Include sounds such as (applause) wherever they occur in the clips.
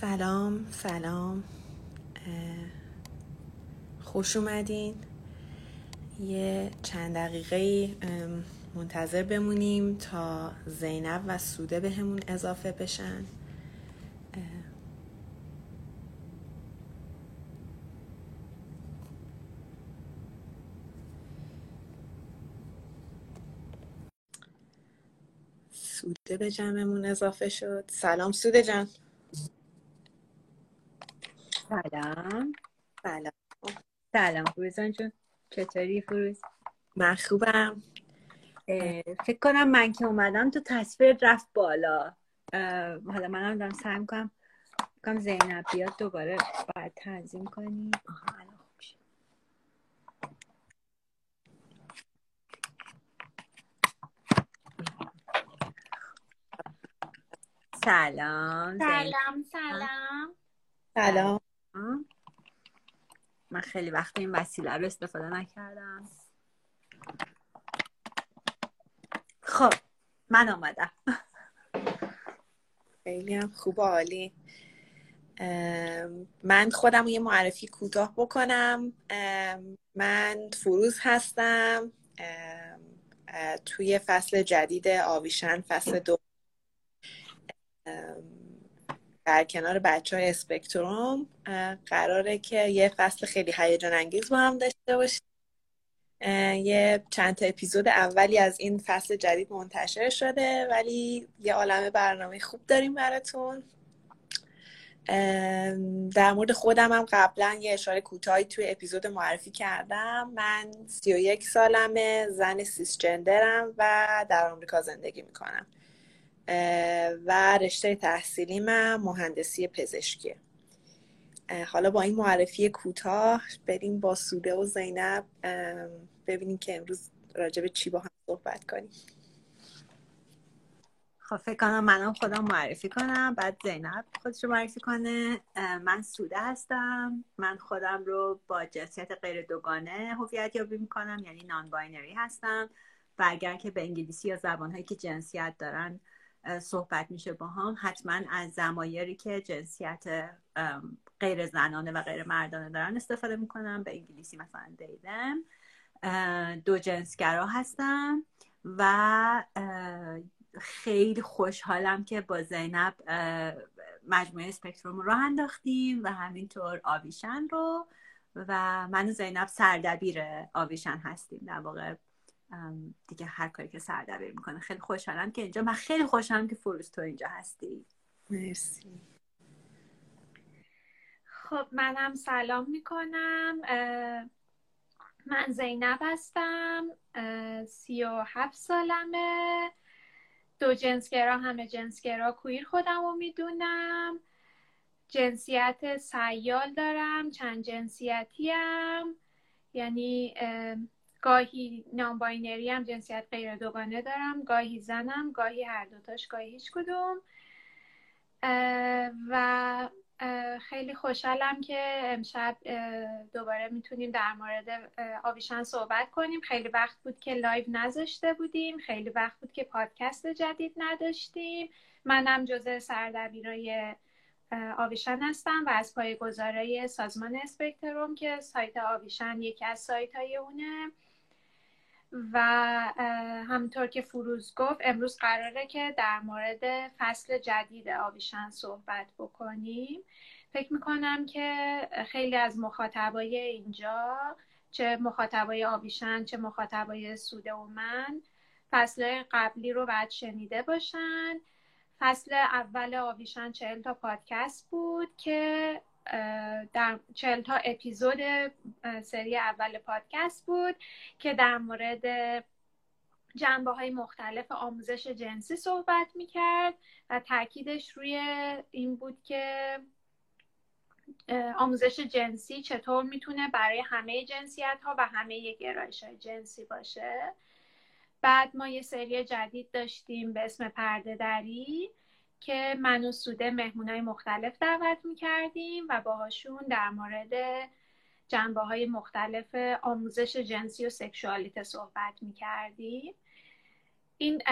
سلام سلام. خوش اومدین. یه چند دقیقه منتظر بمونیم تا زینب و سوده بهمون به اضافه بشن. سوده به جمعمون اضافه شد. سلام سوده جان. سلام. سلام. سلام فروزان جون. چطوری فروز؟ من خوبم. فکر کنم من که اومدم تو تصویر رفت بالا. حالا منم دارم سعی می‌کنم کنم زینب بیاد دوباره باید تنظیم کنی. سلام سلام سلام. سلام. من خیلی وقت این وسیله رو استفاده نکردم. خب من آمدم خیلی هم خوب عالی. من خودم یه معرفی کوتاه بکنم. من فروز هستم. توی فصل جدید آویشن فصل دو. در کنار بچه های اسپکتروم قراره که یه فصل خیلی هیجان انگیز با هم داشته باشیم. یه چند تا اپیزود اولی از این فصل جدید منتشر شده ولی یه عالم برنامه خوب داریم براتون. در مورد خودم هم قبلا یه اشاره کوتاهی توی اپیزود معرفی کردم. من 31 سالمه زن سیس جندرم و در آمریکا زندگی می‌کنم. و رشته تحصیلی من مهندسی پزشکیه حالا با این معرفی کوتاه بریم با سوده و زینب ببینیم که امروز راجع به چی با هم صحبت کنیم. خب فکر کنم منم خودم معرفی کنم. بعد زینب خودش رو معرفی کنه. من سوده هستم. من خودم رو با جنسیت غیر دوگانه هویت یابی می‌کنم یعنی نان باینری هستم. و اگر که به انگلیسی یا زبانهایی که جنسیت دارن صحبت میشه با هم حتما از زمایری که جنسیت غیر زنانه و غیر مردانه دارن استفاده می‌کنم به انگلیسی مثلا دیدم. دو جنسگرا هستم و خیلی خوشحالم که با زینب مجموعه اسپکتروم رو انداختیم و همینطور آویشن رو و من و زینب سردبیر آویشن هستیم. در واقع دیگه هر کاری که سردبیر می‌کنه. خیلی خوشحالم که اینجا. من خیلی خوشحالم که فروز تو اینجا هستی. مرسی. خب منم سلام می‌کنم. من زینب هستم. سی و هفت سالمه. دو جنسگرا همه جنسگرا کویر خودم رو می‌دونم. جنسیت سیال دارم. چند جنسیتیم. یعنی گاهی non-binary ام جنسیت غیر دوگانه دارم گاهی زنم گاهی هر دوتاش گاهی هیچ کدوم. و خیلی خوشحالم که امشب دوباره می‌تونیم در مورد آویشن صحبت کنیم. خیلی وقت بود که live نذاشته بودیم. خیلی وقت بود که پادکست جدید نداشتیم. منم جزء سردبیرای آویشن هستم و از پای گذارای سازمان اسپکتروم که سایت آویشن یکی از سایت های اونه. و همطور که فروز گفت امروز قراره که در مورد فصل جدید آویشن صحبت بکنیم. فکر می‌کنم که خیلی از مخاطبای اینجا چه مخاطبای آویشن چه مخاطبای سوده و من فصل قبلی رو بعد شنیده باشن. فصل اول آویشن چهل تا پادکست بود که در چهل تا اپیزود سری اول پادکست بود که در مورد جنبه های مختلف آموزش جنسی صحبت می کرد و تاکیدش روی این بود که آموزش جنسی چطور می‌تونه برای همه جنسیت ها و همه گرایش های جنسی باشه. بعد ما یه سری جدید داشتیم به اسم پرده دری. که من و سوده مهمونای مختلف دعوت می‌کردیم و باهاشون در مورد جنبه های مختلف آموزش جنسی و سکشوالیته صحبت می‌کردیم. این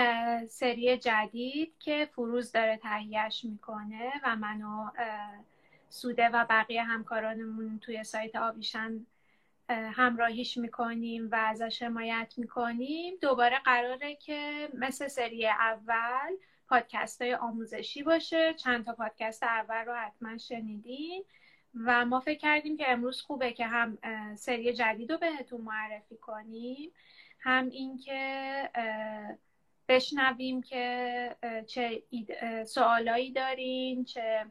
سری جدید که فروز داره تهیهش می‌کنه و منو سوده و بقیه همکارانمون توی سایت آویشن همراهیش می‌کنیم و ازش حمایت می‌کنیم. دوباره قراره که مثل سری اول پادکست های آموزشی باشه. چند تا پادکست اول رو حتما شنیدین. و ما فکر کردیم که امروز خوبه که هم سری جدید رو بهتون معرفی کنیم هم اینکه بشنویم که چه سوالایی دارین چه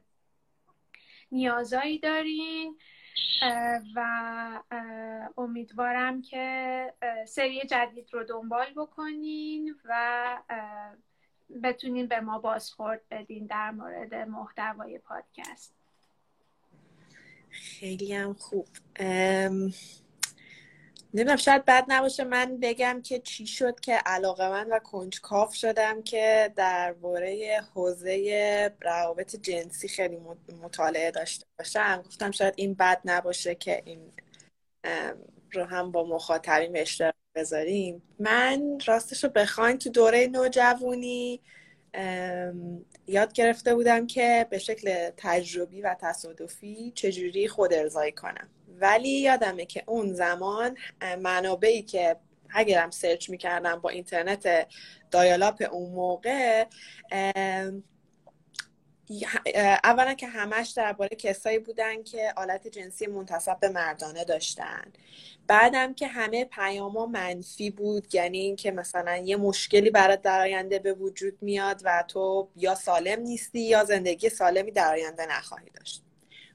نیازایی دارین. و امیدوارم که سری جدید رو دنبال بکنین و بتونین به ما بازخورد بدین در مورد محتوای پادکست. خیلی هم خوب. نمی‌دونم شاید بد نباشه من بگم که چی شد که علاقه من و کنجکاف شدم که درباره حوزه روابط جنسی خیلی مطالعه داشته باشم. گفتم شاید این بد نباشه که این رو هم با مخاطبین اشتراک بذاریم. من راستش رو بخواین تو دوره نوجوانی یاد گرفته بودم که به شکل تجربی و تصادفی چجوری خود ارزایی کنم. ولی یادمه که اون زمان منابعی که اگرم سرچ می‌کردم با اینترنت دایالاپ اون موقع اولا که همش درباره کسایی بودن که آلت جنسی منتصب به مردانه داشتن. بعدم که همه پیاما منفی بود یعنی اینکه مثلا یه مشکلی برات در آینده به وجود میاد و تو یا سالم نیستی یا زندگی سالمی در آینده نخواهی داشت.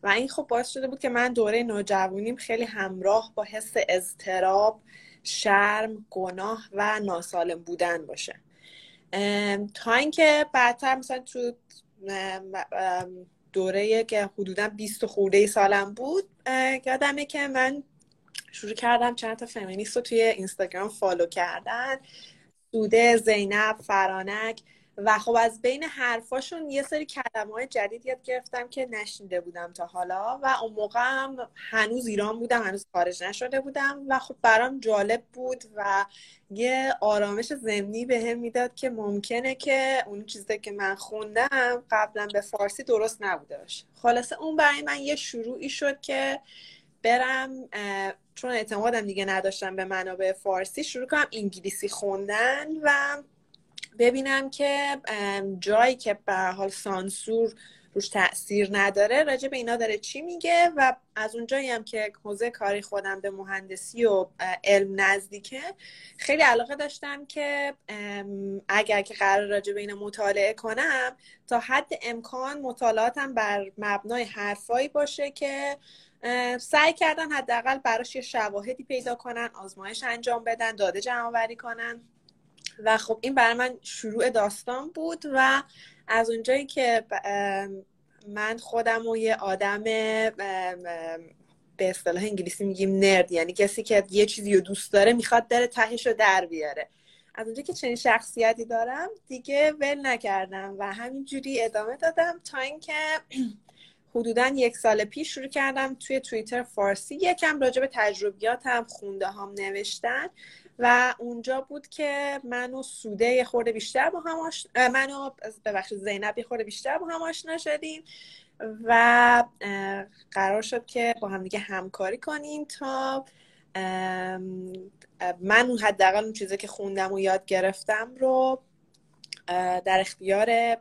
و این خب باعث شده بود که من دوره نوجوانیم خیلی همراه با حس اضطراب شرم گناه و ناسالم بودن باشه. تا اینکه بعدتر مثلا تو دوره که حدودا 20 خورده سالم بود یادمه که من شروع کردم چند تا فمینیست رو توی اینستاگرام فالو کردن. سوده زینب فرانک. و خب از بین حرفاشون یه سری کلمه های جدید یاد گرفتم که نشنیده بودم تا حالا و اون موقع هم هنوز ایران بودم هنوز خارج نشده بودم و خب برام جالب بود و یه آرامش زمینی به هم می‌داد که ممکنه که اون چیزی که من خوندم قبلا به فارسی درست نبوده باشه. خلاصه اون برای من یه شروعی شد که برم چون اعتمادم دیگه نداشتم به منابع فارسی شروع کنم انگلیسی خوندن و ببینم که جایی که به حال سانسور روش تاثیر نداره راجع به اینا داره چی میگه؟ و از اونجایی هم که حوزه کاری خودم به مهندسی و علم نزدیکه خیلی علاقه داشتم که اگر که قرار راجع به اینا مطالعه کنم تا حد امکان مطالعاتم بر مبنای حرفایی باشه که سعی کردن حداقل براش یه شواهدی پیدا کنن آزمایش انجام بدن داده جمع آوری کنن. و خب این برای من شروع داستان بود و از اونجایی که من خودم و یه آدم به اصطلاح انگلیسی میگیم نرد یعنی کسی که یه چیزی رو دوست داره می‌خواد داره تهش رو در بیاره. از اونجایی که چنین شخصیتی دارم دیگه ول نکردم و همینجوری ادامه دادم تا اینکه (clears throat) حدودا یک سال پیش شروع کردم توی توییتر فارسی. یکم راجع به تجربیاتم خونده هم نوشتن. و اونجا بود که منو سوده یه خورده بیشتر با هم آش... منو ببخشید زینب خورده بیشتر با هم آشنا شدیم و قرار شد که با هم دیگه همکاری کنیم تا من اون حداقل اون چیزی که خوندم و یاد گرفتم رو در اختیار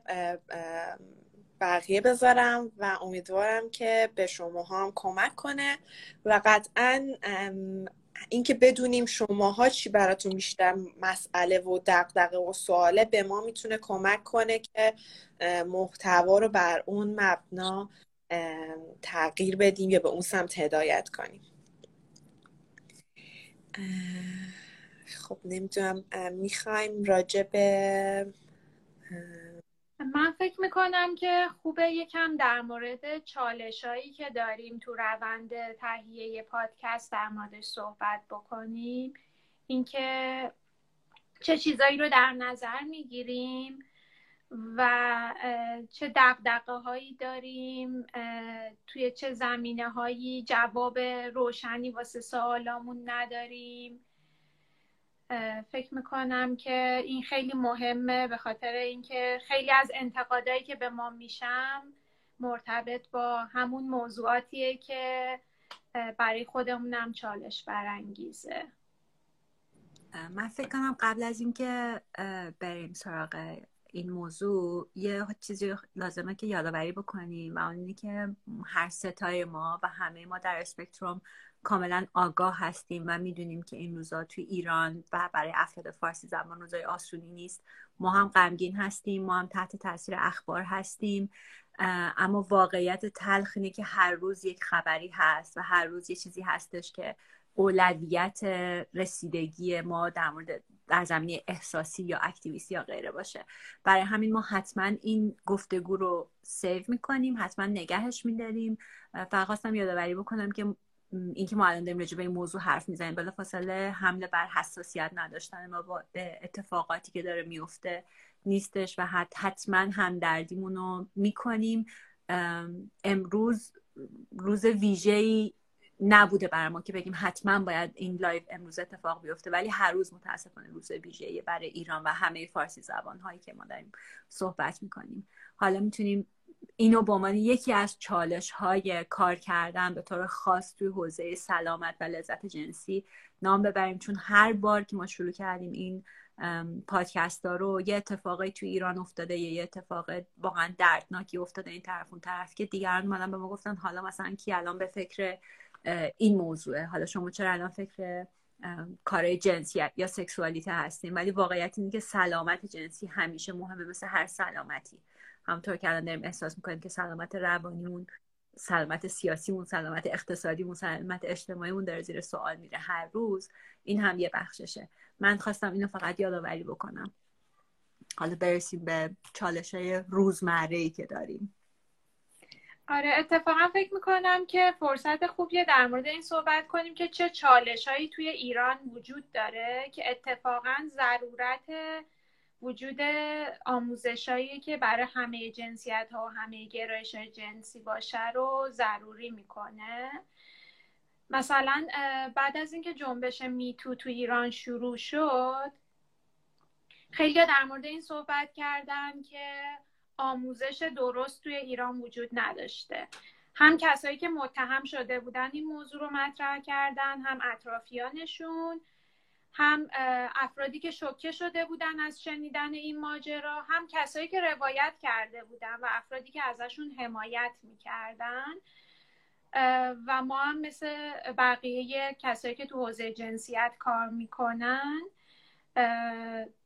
بقیه بذارم و امیدوارم که به شما هم کمک کنه و قطعا اینکه بدونیم شماها چی براتون بیشتر مسئله و دقدقه و سواله به ما می‌تونه کمک کنه که محتوا رو بر اون مبنا تغییر بدیم یا به اون سمت هدایت کنیم. خب نمی‌دونم می‌خوایم راجع به من فکر می‌کنم که خوبه یکم در مورد چالش هایی که داریم تو روند تهیه پادکست در موردش صحبت بکنیم. اینکه چه چیزایی رو در نظر می‌گیریم و چه دقدقه هایی داریم توی چه زمینه هایی جواب روشنی واسه سوالامون نداریم. فکر می‌کنم که این خیلی مهمه به خاطر اینکه خیلی از انتقادایی که به ما میشم مرتبط با همون موضوعاتیه که برای خودمونم چالش برانگیزه. من فکر کنم قبل از اینکه بریم سراغ این موضوع یه چیزی لازمه که یادآوری بکنیم و اون اینه که هر ستای ما و همه ما در اسپکتروم کاملا آگاه هستیم و می‌دونیم که این روزا توی ایران و برای افراد فارسی زبان روزای آسونی نیست. ما هم غمگین هستیم ما هم تحت تاثیر اخبار هستیم. اما واقعیت تلخ اینه که هر روز یک خبری هست و هر روز یه چیزی هستش که اولویت رسیدگی ما در مورد در زمینه احساسی یا اکتیویستی یا غیره باشه. برای همین ما حتما این گفتگو رو سیو می‌کنیم حتما نگهش میداریم. فقط خواستم یادآوری بکنم که اینکه ما الان داریم راجع به این موضوع حرف می‌زنیم بلا فاصله حمله بر حساسیت نداشتن ما با اتفاقاتی که داره میفته نیستش و حتما همدردیمون رو می‌کنیم. امروز روز ویژه‌ای نبوده برای ما که بگیم حتما باید این live امروز اتفاق بیفته ولی هر روز متاسفانه روز ویژه‌ای برای ایران و همه فارسی زبان هایی که ما داریم صحبت می‌کنیم. حالا می‌تونیم اینو به عنوان یکی از چالش های کار کردن به طور خاص توی حوزه سلامت و لذت جنسی نام ببریم. چون هر بار که ما شروع کردیم این پادکست ها رو یه اتفاقی توی ایران افتاده یه اتفاق واقعا دردناکی افتاده این طرف اون طرف که دیگران مادم به ما گفتن حالا مثلا کی الان به فکر این موضوعه؟ حالا شما چرا الان فکر کار جنسیت یا سکسوالیته هستیم ولی واقعیت اینه که سلامت جنسی همیشه مهمه مثل هر سلامتی. همونطور که الان داریم احساس می‌کنیم که سلامت روانیمون سلامت سیاسیمون سلامت اقتصادیمون سلامت اجتماعیمون داره زیر سوال میره هر روز این هم یه بخششه. من خواستم اینو فقط یادآوری بکنم. حالا برسیم به چالش روزمره ای که داریم. آره اتفاقا فکر می‌کنم که فرصت خوبیه در مورد این صحبت کنیم که چه چالش هایی توی ایران وجود داره که اتفاقا ضرورت وجود آموزشایی که برای همه جنسیت ها و همه گرایش جنسی باشه رو ضروری می‌کنه. مثلا بعد از اینکه جنبش میتو تو ایران شروع شد خیلی در مورد این صحبت کردن که آموزش درست توی ایران وجود نداشته. هم کسایی که متهم شده بودن این موضوع رو مطرح کردن هم اطرافیانشون. هم افرادی که شوکه شده بودن از شنیدن این ماجرا هم کسایی که روایت کرده بودن و افرادی که ازشون حمایت می‌کردن. و ما هم مثل بقیه کسایی که تو حوزه جنسیت کار می‌کنن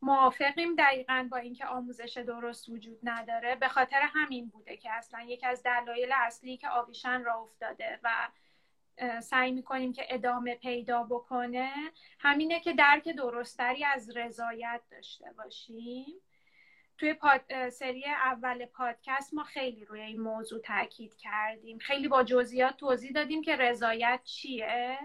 موافقیم دقیقا با اینکه آموزش درست وجود نداره. به خاطر همین بوده که اصلا یکی از دلایل اصلی که آویشن را افتاده و سعی می‌کنیم که ادامه پیدا بکنه. همینه که درک درستری از رضایت داشته باشیم. توی پاد... سری اول پادکست ما خیلی روی این موضوع تاکید کردیم. خیلی با جزئیات توضیح دادیم که رضایت چیه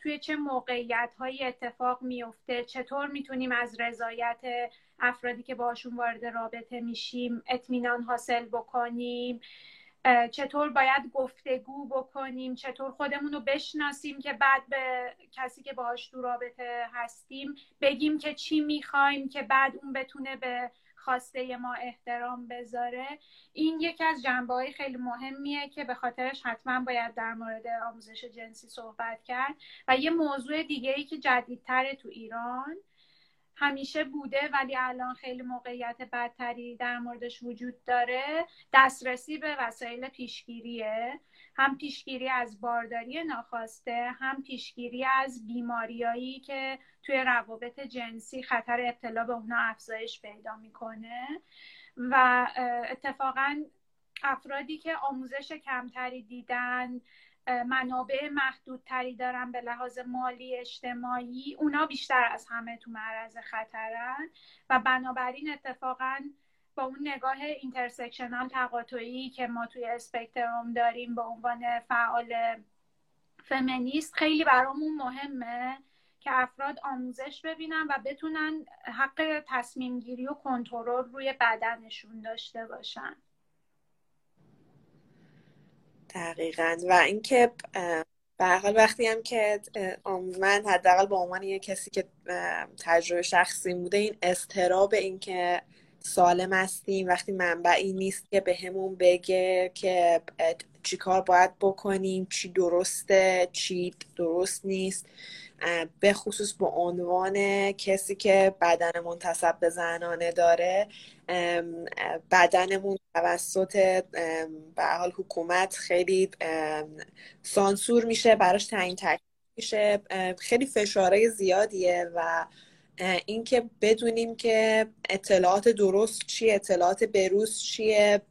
توی چه موقعیت هایی اتفاق میفته چطور می‌تونیم از رضایت افرادی که باشون وارد رابطه میشیم اطمینان حاصل بکنیم. چطور باید گفتگو بکنیم چطور خودمون رو بشناسیم که بعد به کسی که باهاش تو رابطه هستیم بگیم که چی می‌خوایم که بعد اون بتونه به خواسته ما احترام بذاره. این یکی از جنبه های خیلی مهمیه که به خاطرش حتما باید در مورد آموزش جنسی صحبت کرد. و یه موضوع دیگه ای که جدیدتره تو ایران همیشه بوده ولی الان خیلی موقعیت بدتری در موردش وجود داره. دسترسی به وسایل پیشگیریه. هم پیشگیری از بارداری ناخواسته هم پیشگیری از بیماریایی که توی روابط جنسی خطر ابتلا به اونا افزایش پیدا می‌کنه. و اتفاقا افرادی که آموزش کمتری دیدن منابع محدودتری دارن به لحاظ مالی اجتماعی اونا بیشتر از همه تو معرض خطرن و بنابراین اتفاقا با اون نگاه intersectional تقاطعی که ما توی اسپکتروم داریم به عنوان فعال فمینیست خیلی برامون مهمه که افراد آموزش ببینن و بتونن حق تصمیم گیری و کنترل روی بدنشون داشته باشن. دقیقا. و اینکه به حال وقتی هم که من حداقل به عنوان یه کسی که تجربه شخصی بوده این استراب این که سالم هستیم وقتی منبعی نیست که به همون بگه که چی کار باید بکنیم چی درسته چی درست نیست. به خصوص به عنوان کسی که بدن منتصب به زنانه داره بدنمون توسط به حال حکومت خیلی سانسور میشه براش تعیین تکلیف میشه. خیلی فشارهای زیادیه و اینکه بدونیم که اطلاعات درست چیه اطلاعات بروز چیه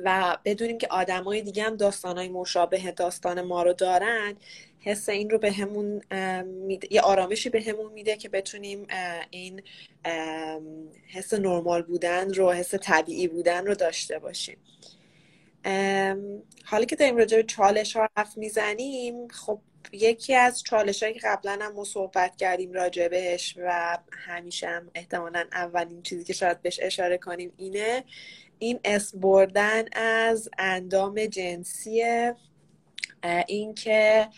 و بدونیم که آدمای دیگه هم داستانهای مشابه داستان ما رو دارن. حس این رو به همون یه آرامشی به همون میده که بتونیم این حس نرمال بودن رو حس طبیعی بودن رو داشته باشیم. حالا که داریم راجع به چالش ها حرف می‌زنیم خب یکی از چالش هایی که قبلا هم ما صحبت کردیم راجع بهش و همیشه هم احتمالا اولین چیزی که شاید بهش اشاره کنیم اینه این اسم بردن از اندام جنسی اینکه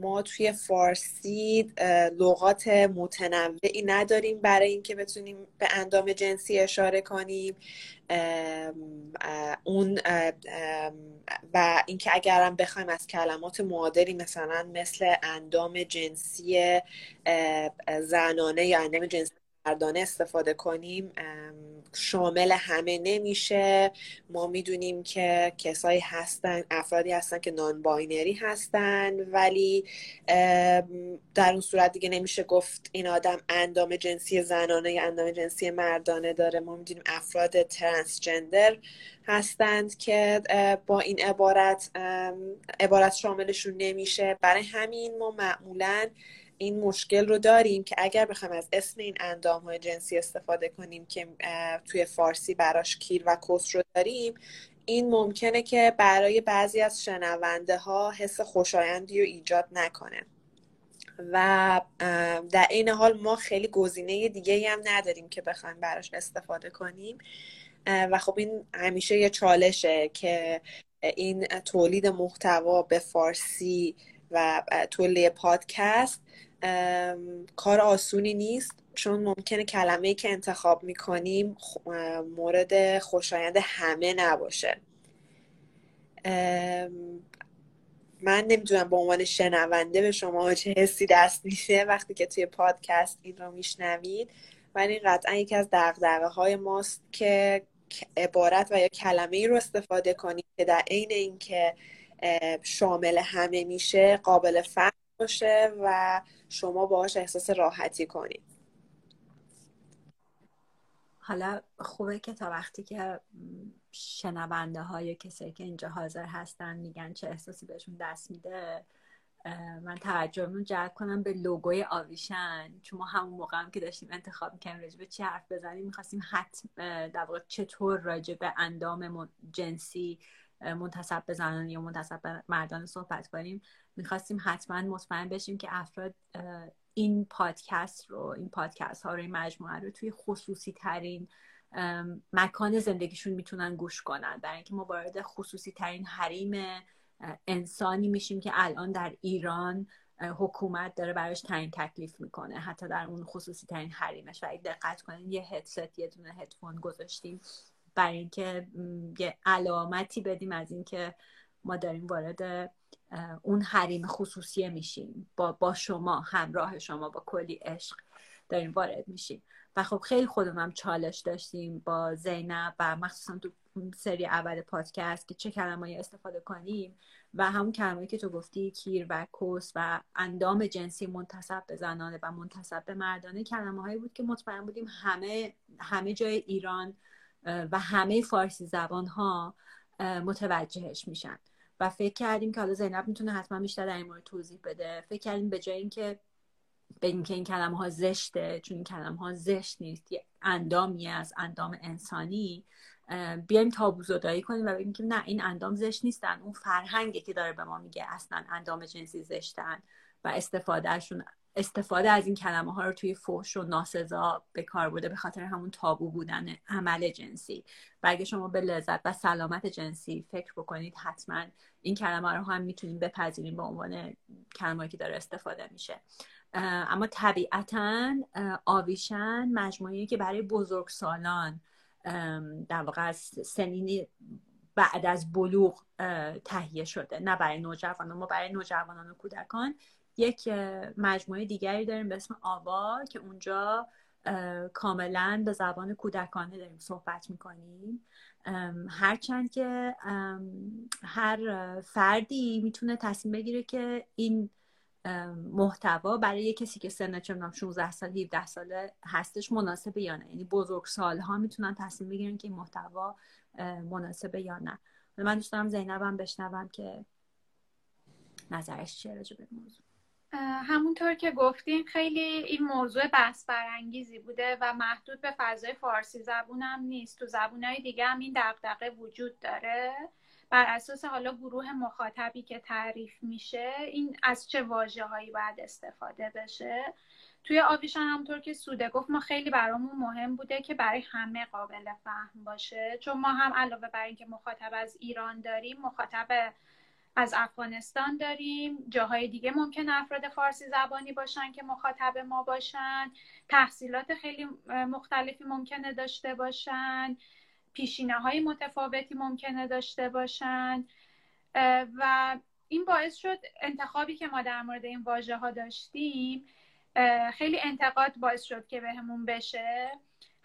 ما توی فارسی لغات متنوعی نداریم برای اینکه بتونیم به اندام جنسی اشاره کنیم. اون و اینکه اگرم بخوایم از کلمات معادلی مثلا مثل اندام جنسی زنانه یا اندام جنسی مردانه استفاده کنیم شامل همه نمیشه. ما می‌دونیم که کسایی هستن افرادی هستن که نان باینری هستن ولی در اون صورت دیگه نمیشه گفت این آدم اندام جنسی زنانه یا اندام جنسی مردانه داره. ما می‌دونیم افراد ترنسجندر هستند که با این عبارت عبارت شاملشون نمیشه. برای همین ما معمولا این مشکل رو داریم که اگر بخوایم از اسم این اندام های جنسی استفاده کنیم که توی فارسی براش کیر و کس رو داریم این ممکنه که برای بعضی از شنونده ها حس خوشایندی رو ایجاد نکنه. و در این حال ما خیلی گزینه دیگه هم نداریم که بخوایم براش استفاده کنیم. و خب این همیشه یه چالشه که این تولید محتوا به فارسی و تولید پادکست کار آسونی نیست چون ممکنه کلمه که انتخاب می‌کنیم مورد خوشایند همه نباشه. من نمی‌دونم به عنوان شنونده به شما چه حسی دست میشه وقتی که توی پادکست این رو میشنوید ولی قطعا یکی از دقدقه های ماست که عبارت و یا کلمه ای رو استفاده کنیم که در عین اینکه شامل همه میشه قابل فهم باشه و شما باهاش احساس راحتی کنید. حالا خوبه که تا وقتی که شنونده های کسی که اینجا حاضر هستن میگن چه احساسی بهشون دست میده من توجهمون جلب کنم به لوگوی آویشن. چون ما همون موقع هم که داشتیم انتخاب می‌کنیم راجع به چه حرف بزنیم می‌خواستیم حتم در واقع چطور راجع به اندام جنسی منتصب به زنان یا منتصب به مردان صحبت کنیم می‌خواستیم حتما مطمئن بشیم که افراد این پادکست رو این پادکست ها رو این مجموعه رو توی خصوصی ترین مکان زندگیشون می‌تونن گوش کنن. برای اینکه ما وارد خصوصی ترین حریم انسانی میشیم که الان در ایران حکومت داره براش تعیین تکلیف می‌کنه حتی در اون خصوصی ترین حریمش. و اگه دقت کنین یه هدست یه دونه هدفون گذاشتیم. برای اینکه یه علامتی بدیم از اینکه ما داریم وارد اون حریم خصوصی میشیم. با, با شما همراه شما با کلی عشق داریم وارد میشیم. و خب خیلی خودمون چالش داشتیم با زینب و مخصوصا تو سری اول پادکست که چه کلمایی استفاده کنیم و همون کلمایی که تو گفتی کیر و کس و اندام جنسی منتصب به زنانه و منتصب به مردانه کلمه هایی بود که مطمئن بودیم همه همه جای ایران و همه فارسی زبان ها متوجهش میشن. و فکر کردیم که حالا زینب می‌تونه حتما بیشتر در این مورد توضیح بده. فکر کردیم به جای اینکه بگیم که این کلمه ها زشته چون این کلمه ها زشت نیست یه اندامی از اندام انسانی بیایم تابو زدایی کنیم و بگیم که نه این اندام زشت نیستن. اون فرهنگی که داره به ما میگه اصلا اندام جنسی زشتن و استفادهشون استفاده از این کلمه ها رو توی فوش و ناسزا به کار برده به خاطر همون تابو بودن عمل جنسی. و اگه شما به لذت و سلامت جنسی فکر بکنید حتما این کلمه رو هم می‌تونیم بپذیریم به عنوان کلمه که داره استفاده میشه. اما طبیعتا آویشن مجموعی که برای بزرگسالان در واقع از سنینی بعد از بلوغ تهیه شده. نه برای نوجوانان ما برای نوجوانان و کودکان یک مجموعه دیگری داریم به اسم آوا که اونجا کاملا به زبان کودکانه داریم صحبت می‌کنیم. هرچند که هر فردی می‌تونه تصمیم بگیره که این محتوا برای کسی که سن چه 16 سال 17 ساله هستش مناسبه یا نه. یعنی بزرگ سالها می‌تونن تصمیم بگیرن که این محتوا مناسبه یا نه. من دوست دارم زینبم بشنوم که نظرش چیه راجع به موضوع. همونطور که گفتین خیلی این موضوع بحث برانگیزی بوده و محدود به فضای فارسی زبونم نیست. تو زبونهای دیگه هم این دقدقه وجود داره. بر اساس حالا گروه مخاطبی که تعریف میشه این از چه واجه هایی باید استفاده بشه؟ توی آویشن همونطور که سوده گفت ما خیلی برامون مهم بوده که برای همه قابل فهم باشه. چون ما هم علاوه بر اینکه مخاطب از ایران داریم مخاطب از افغانستان داریم. جاهای دیگه ممکن افراد فارسی زبانی باشن که مخاطب ما باشن. تحصیلات خیلی مختلفی ممکنه داشته باشن. پیشینه های متفاوتی ممکنه داشته باشن. و این باعث شد انتخابی که ما در مورد این واژه ها داشتیم خیلی انتقاد باعث شد که بهمون بشه.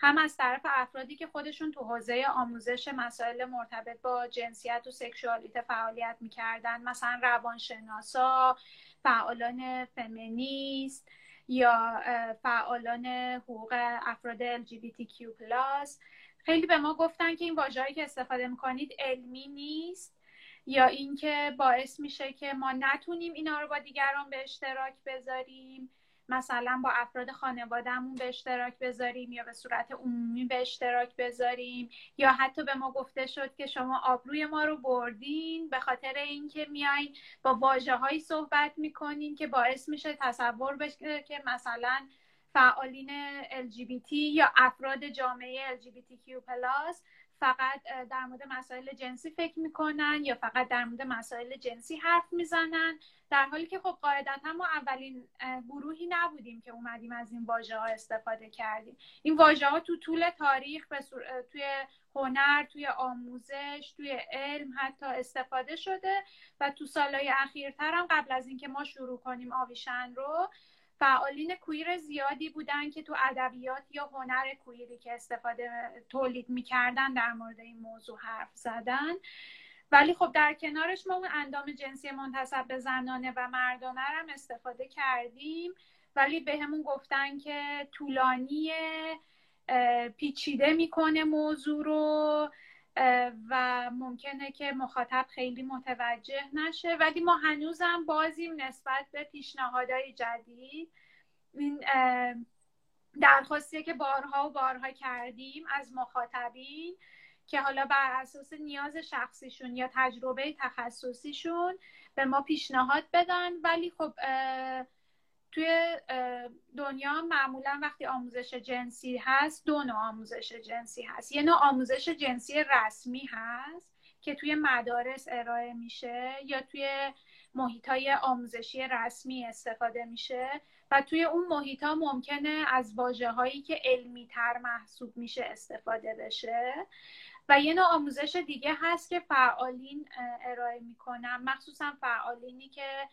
هم از طرف افرادی که خودشون تو حوزه آموزش مسائل مرتبط با جنسیت و سکشوالیته فعالیت می‌کردن مثلا روانشناسا فعالان فمینیست یا فعالان حقوق افراد LGBTQ+ خیلی به ما گفتن که این واژه‌ای که استفاده می‌کنید علمی نیست یا اینکه باعث میشه که ما نتونیم اینا رو با دیگران به اشتراک بذاریم. مثلا با افراد خانوادهمون به اشتراک بذاریم یا به صورت عمومی به اشتراک بذاریم یا حتی به ما گفته شد که شما آبروی ما رو بردین به خاطر اینکه میایین با واجه هایی صحبت می‌کنین که باعث میشه تصور بشه که مثلا فعالین LGBT یا افراد جامعه LGBTQ+ فقط در مورد مسائل جنسی فکر می‌کنن یا فقط در مورد مسائل جنسی حرف می‌زنن؟ در حالی که خب قاعدتا ما اولین گروهی نبودیم که اومدیم از این واژه ها استفاده کردیم. این واژه ها تو طول تاریخ به توی هنر توی آموزش توی علم حتی استفاده شده و تو سالهای اخیرتر هم قبل از اینکه ما شروع کنیم آویشن رو فعالین کویر زیادی بودن که تو ادبیات یا هنر کویری که استفاده تولید می‌کردن در مورد این موضوع حرف زدن. ولی خب در کنارش ما اون اندام جنسی منتصب به زنانه و مردانه هم استفاده کردیم. ولی به همون گفتن که طولانی پیچیده می‌کنه موضوع رو. و ممکنه که مخاطب خیلی متوجه نشه. ولی ما هنوزم بازیم نسبت به پیشنهادهای جدید. این درخواستیه که بارها و بارها کردیم از مخاطبین که حالا بر اساس نیاز شخصیشون یا تجربه تخصصیشون به ما پیشنهاد بدن. ولی خب توی دنیا معمولا وقتی آموزش جنسی هست دو نوع آموزش جنسی هست. یه نوع آموزش جنسی رسمی هست که توی مدارس ارائه میشه یا توی محیط های آموزشی رسمی استفاده میشه و توی اون محیط ها ممکنه از واجه هایی که علمی تر محسوب میشه استفاده بشه. و یه نوع آموزش دیگه هست که فعالین ارائه می‌کنن. مخصوصا فعالینی که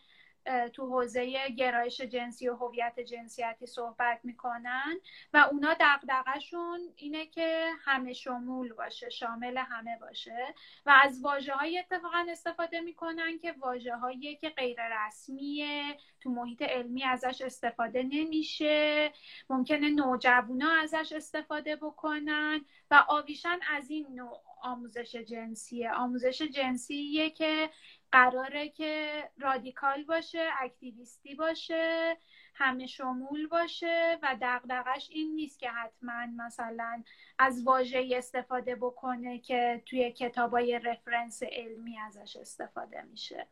تو حوزه گرایش جنسی و هویت جنسیتی صحبت می‌کنن و اونا دقدقشون اینه که همه شمول باشه شامل همه باشه و از واجه های اتفاقا استفاده می‌کنن که واجه هایی که غیر رسمیه تو محیط علمی ازش استفاده نمیشه ممکنه نوجوانا ازش استفاده بکنن و آویشن از این نوع آموزش جنسیه. آموزش جنسیه که قراره که رادیکال باشه اکتیویستی باشه همه شمول باشه و دقدقش این نیست که حتما مثلا از واژه استفاده بکنه که توی کتابای رفرنس علمی ازش استفاده میشه.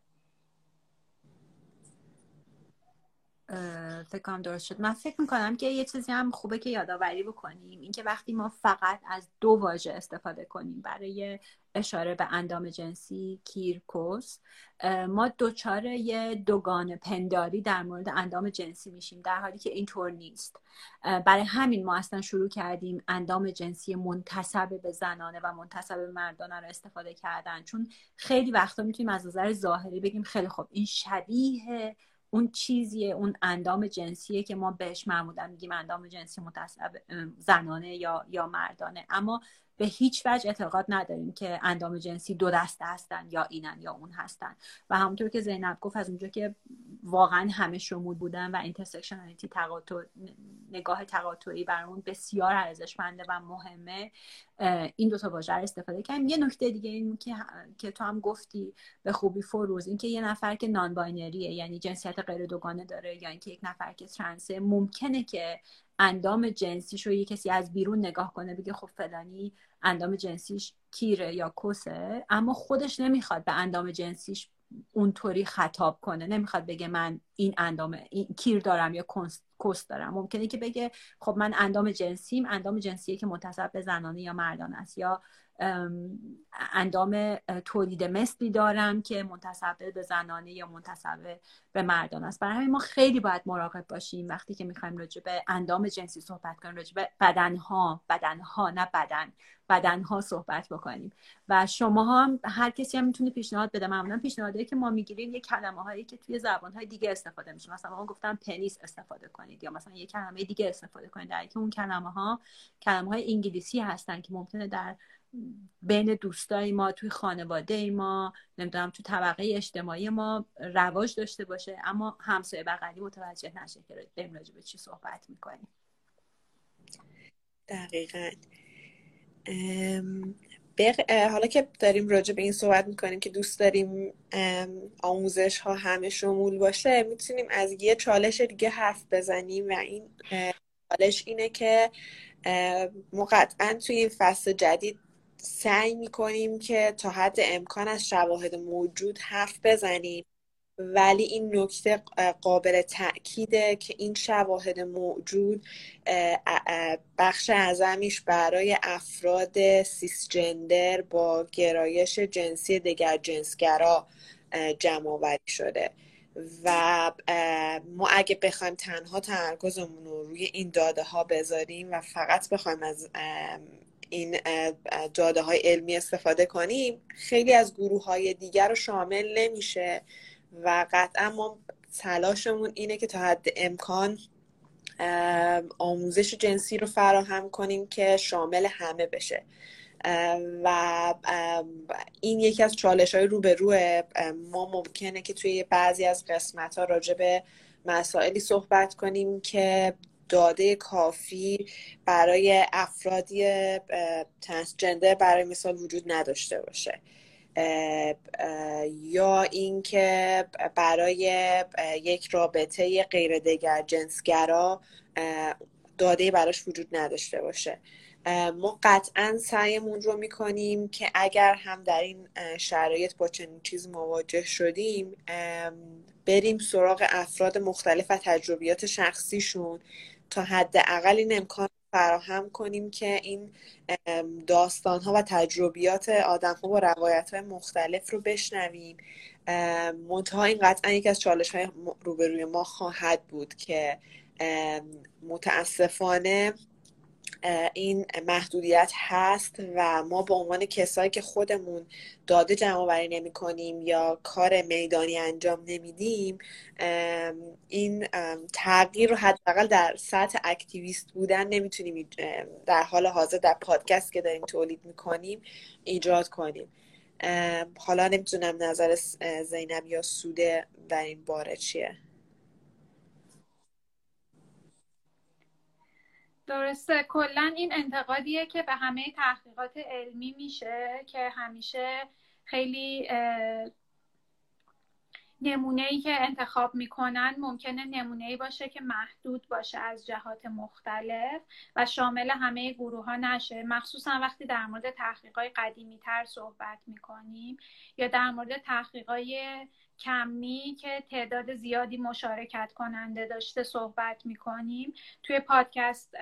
فکر کنم درست شد. من فکر می‌کنم که یه چیزی هم خوبه که یادآوری بکنیم اینکه وقتی ما فقط از دو واژه استفاده کنیم برای اشاره به اندام جنسی کیرکوس ما دوچار یه دوگان پنداری در مورد اندام جنسی میشیم در حالی که اینطور نیست. برای همین ما اصلا شروع کردیم اندام جنسی منتصب به زنانه و منتصب به مردانه رو استفاده کردن. چون خیلی وقتا می‌تونیم از نظر ظاهری بگیم خیلی خوب این شبیه اون چیزیه اون اندام جنسیه که ما بهش معمولا میگیم اندام جنسی متصب زنانه یا یا مردانه. اما به هیچ وجه اعتقاد نداریم که اندام جنسی دو دسته هستن یا اینن یا اون هستن. و همونطور که زینب گفت از اونجا که واقعا همه شمول بودن و intersectionality تقاطع نگاه تقاطعی برامون بسیار ارزشمنده و مهمه این دو تا واژه رو استفاده کردیم. یه نکته دیگه این که که تو هم گفتی به خوبی فروز اینکه یه نفر که non-binary ه یعنی جنسیت غیر دوگانه داره یا اینکه یک نفر که ترنسه ممکنه که اندام جنسیش رو یه کسی از بیرون نگاه کنه بگه خب فلانی اندام جنسیش کیره یا کسه اما خودش نمی‌خواد به اندام جنسیش اونطوری خطاب کنه. نمی‌خواد بگه من این اندام این کیر دارم یا کس دارم. ممکنه که بگه خب من اندام جنسیم اندام جنسیه که متصب به زنانه یا مردان است یا اندام تولید مثلی دارم که منتصب به زنانه یا منتصب به مردان است. برای همین ما خیلی باید مراقب باشیم وقتی که می‌خوایم راجع به اندام جنسی صحبت کنیم راجع به بدنها بدنها نه بدن بدنها صحبت بکنیم. و شما هم هر کسی هم می‌تونه پیشنهاد بده. معمولا پیشنهادهایی که ما می‌گیریم یه کلمه هایی که توی زبان های دیگه استفاده میشه. مثلا ما گفتم پنیس استفاده کنید یا مثلا یه کلمه دیگه استفاده کنید. در که اون کلمه ها کلمه های انگلیسی هستن که ممکنه در بین دوستای ما توی خانواده ما نمی‌دونم تو طبقه اجتماعی ما رواج داشته باشه. اما همسایه بغلی متوجه نشه که داریم راجع به چی صحبت می‌کنیم. دقیقا. حالا که داریم راجع به این صحبت می‌کنیم که دوست داریم آموزش ها همه شمول باشه می‌تونیم از یه چالش دیگه حرف بزنیم و این چالش اینه که ما قطعا توی این فصل جدید سعی می‌کنیم که تا حد امکان از شواهد موجود حرف بزنیم. ولی این نکته قابل تأکیده که این شواهد موجود بخش اعظمیش برای افراد سیسجندر با گرایش جنسی دگر جنسگرا جمع آوری شده. و ما اگه بخوایم تنها تمرکزمون رو روی این داده ها بذاریم و فقط بخوایم از این داده های علمی استفاده کنیم خیلی از گروه های دیگر رو شامل نمیشه و قطعا ما تلاشمون اینه که تا حد امکان آموزش جنسی رو فراهم کنیم که شامل همه بشه. و این یکی از چالش های روبروه ما ممکنه که توی بعضی از قسمت ها راجع به مسائلی صحبت کنیم که داده کافی برای افرادی ترنسجندر برای مثال وجود نداشته باشه. یا اینکه برای یک رابطه غیر دگر جنسگرا داده براش وجود نداشته باشه. ما قطعا سعیمون رو می‌کنیم که اگر هم در این شرایط با چنین چیز مواجه شدیم بریم سراغ افراد مختلف و تجربیات شخصیشون. تا حداقل این امکان فراهم کنیم که این داستان ها و تجربیات آدم ها با روایت های مختلف رو بشنویم. منتها این قطعا یکی از چالش های روبروی ما خواهد بود که متاسفانه این محدودیت هست و ما به عنوان کسایی که خودمون داده جمع آوری نمی کنیم یا کار میدانی انجام نمیدیم این تغییر رو حداقل در سطح اکتیویست بودن نمی‌تونیم در حال حاضر در پادکست که داریم تولید می‌کنیم ایجاد کنیم. حالا نمی‌تونم نظر زینب یا سوده در این باره چیه. درسته. کلا این انتقادیه که به همه تحقیقات علمی میشه که همیشه خیلی نمونه ای که انتخاب می‌کنن ممکنه نمونه ای باشه که محدود باشه از جهات مختلف و شامل همه گروه ها نشه. مخصوصا وقتی در مورد تحقیقات قدیمی تر صحبت می‌کنیم یا در مورد تحقیقات کمی که تعداد زیادی مشارکت کننده داشته صحبت می‌کنیم. توی پادکست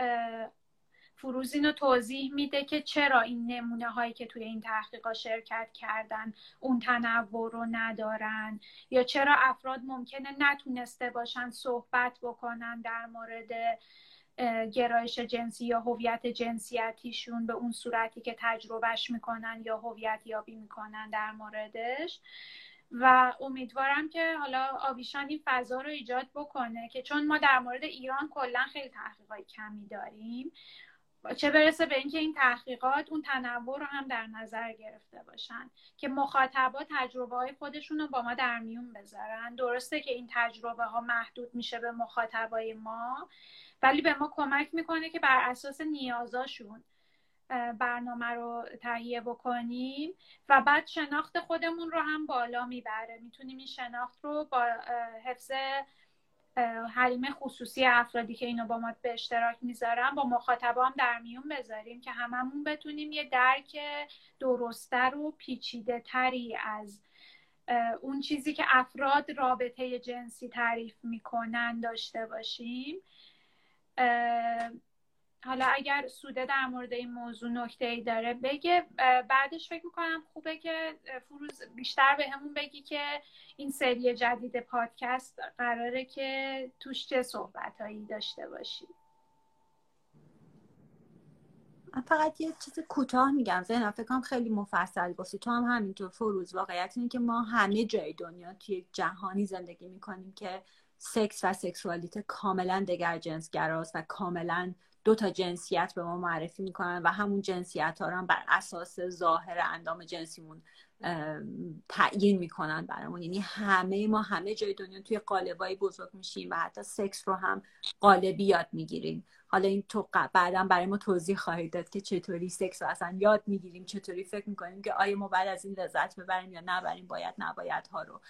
فروز اینو توضیح میده که چرا این نمونه هایی که توی این تحقیقات شرکت کردن اون تنوع رو ندارن یا چرا افراد ممکنه نتونسته باشن صحبت بکنن در مورد گرایش جنسی یا هویت جنسیتیشون به اون صورتی که تجربهش می‌کنن یا هویت یابی می‌کنن در موردش. و امیدوارم که حالا آویشان این فضا رو ایجاد بکنه که چون ما در مورد ایران کلا خیلی تحقیقات کمی داریم چه برسه به اینکه این تحقیقات اون تنوع رو هم در نظر گرفته باشن که مخاطبا تجربه های خودشون رو با ما در میون بذارن. درسته که این تجربه ها محدود میشه به مخاطبای ما ولی به ما کمک می‌کنه که بر اساس نیازاشون برنامه رو تهیه بکنیم و بعد شناخت خودمون رو هم بالا می‌بره. می‌تونیم این شناخت رو با حفظ حریم خصوصی افرادی که اینو با ما به اشتراک می‌ذارن با مخاطبام در میون بذاریم که هممون بتونیم یه درک درستتر و پیچیده تری از اون چیزی که افراد رابطه جنسی تعریف می‌کنن داشته باشیم. حالا اگر سوده در مورد این موضوع نکته ای داره بگه بعدش فکر می‌کنم خوبه که فروز بیشتر به همون بگی که این سری جدید پادکست قراره که توش چه صحبت هایی داشته باشی؟ فقط یه چیز کوتاه میگم. زینا فکر خیلی مفصل گفتی تو هم همینطور فروز. واقعیت اینه که ما همه جای دنیا توی جهانی زندگی می‌کنیم که سکس و سکسوالیته کاملا دگر جنسگراست و کاملا دو تا جنسیت به ما معرفی می‌کنن و همون جنسیت ها رو هم بر اساس ظاهر اندام جنسیمون تعیین می‌کنن برامون. یعنی همه ما همه جای دنیا توی قالبایی بزرگ میشیم و حتی سکس رو هم قالبی یاد می‌گیریم. حالا این تو بعدا برای ما توضیح خواهید داد که چطوری سکس رو اصلا یاد می‌گیریم چطوری فکر می‌کنیم که آیا ما بعد از این لذت ببریم یا نبریم باید نباید ها رو.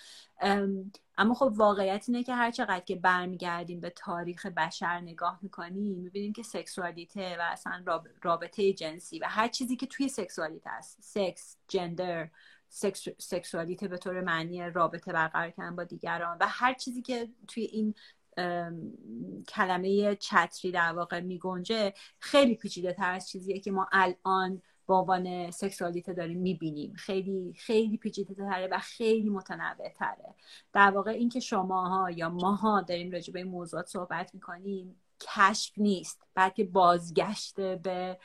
اما خب واقعیت اینه که هر چقدر که برمیگردیم به تاریخ بشر نگاه می‌کنیم می‌بینیم که سکسوالیته و اصلا رابطه جنسی و هر چیزی که توی سکسوالیته است سکس جندر سکسوالیته به طور معنی رابطه برقرار کردن با دیگران و هر چیزی که توی این کلمه چتری در واقع میگنجه خیلی پیچیده تر از چیزیه که ما الان به عنوان سکسوالیته داریم می‌بینیم. خیلی خیلی پیچیده تره و خیلی متنوع تره. در واقع اینکه شماها یا ماها داریم راجع به این موضوعات صحبت می‌کنیم کشف نیست بلکه بازگشت به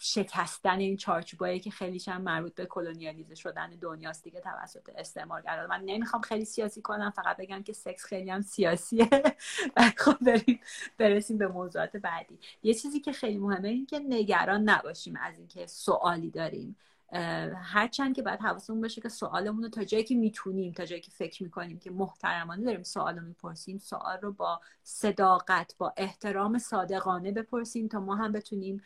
شکستن این چارچوبایی که خیلیش هم مربوط به کلونیالیزه شدن دنیاست دیگه توسط استعمارگرا من نمی‌خوام خیلی سیاسی کنم فقط بگم که سکس خیلی هم سیاسیه. (laughs) و خب بریم برسیم به موضوعات بعدی. یه چیزی که خیلی مهمه این که نگران نباشیم از اینکه سوالی داریم. هرچند که باید حواسمون باشه که سوالمون رو تا جایی که می‌تونیم تا جایی که فکر می‌کنیم که محترمانه داریم سوال رو می‌پرسیم سوال رو با صداقت با احترام صادقانه بپرسیم تا ما هم بتونیم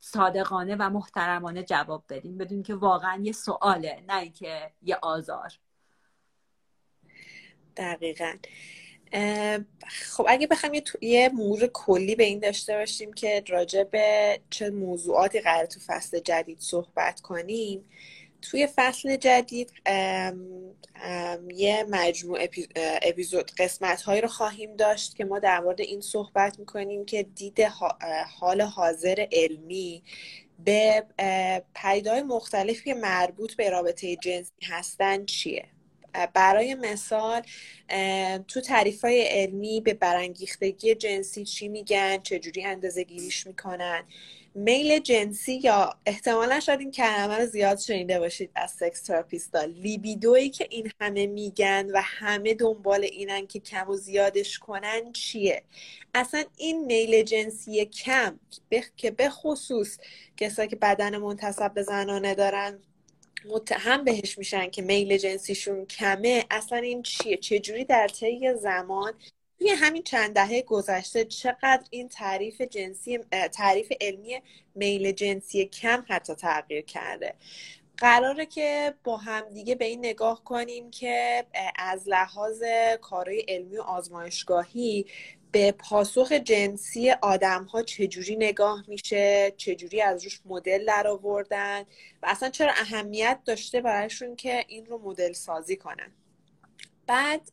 صادقانه و محترمانه جواب بدیم. بدون که واقعا یه سواله نه اینکه یه آزار. دقیقا. خب اگه بخوایم یه, یه مرور کلی به این داشته باشیم که راجع به چه موضوعاتی قرار تو فصل جدید صحبت کنیم توی فصل جدید یه مجموع اپیزود قسمت هایی رو خواهیم داشت که ما در مورد این صحبت می‌کنیم که دید حال حاضر علمی به پیدای مختلفی مربوط به رابطه جنسی هستن چیه. برای مثال تو تعریف های علمی به برانگیختگی جنسی چی میگن؟ چجوری اندازه گیریش می‌کنن؟ میل جنسی یا احتمالا شاید این کلمه رو زیاد شنیده باشید از سکس تراپیستا. لیبیدویی که این همه میگن و همه دنبال اینن که کم و زیادش کنن چیه؟ اصلا این میل جنسی کم که به خصوص کسایی که بدن منتصب به زنانه دارن متهم بهش میشن که میل جنسیشون کمه. اصلا این چیه؟ چجوری در طی زمان توی همین چند دهه گذشته چقدر این تعریف جنسی تعریف علمی میل جنسی کم حتی تغییر کرده؟ قراره که با همدیگه به این نگاه کنیم که از لحاظ کارهای علمی و آزمایشگاهی به پاسخ جنسی آدم ها چجوری نگاه میشه چجوری از روش مدل در آوردن و اصلا چرا اهمیت داشته برایشون که این رو مدل سازی کنن. بعد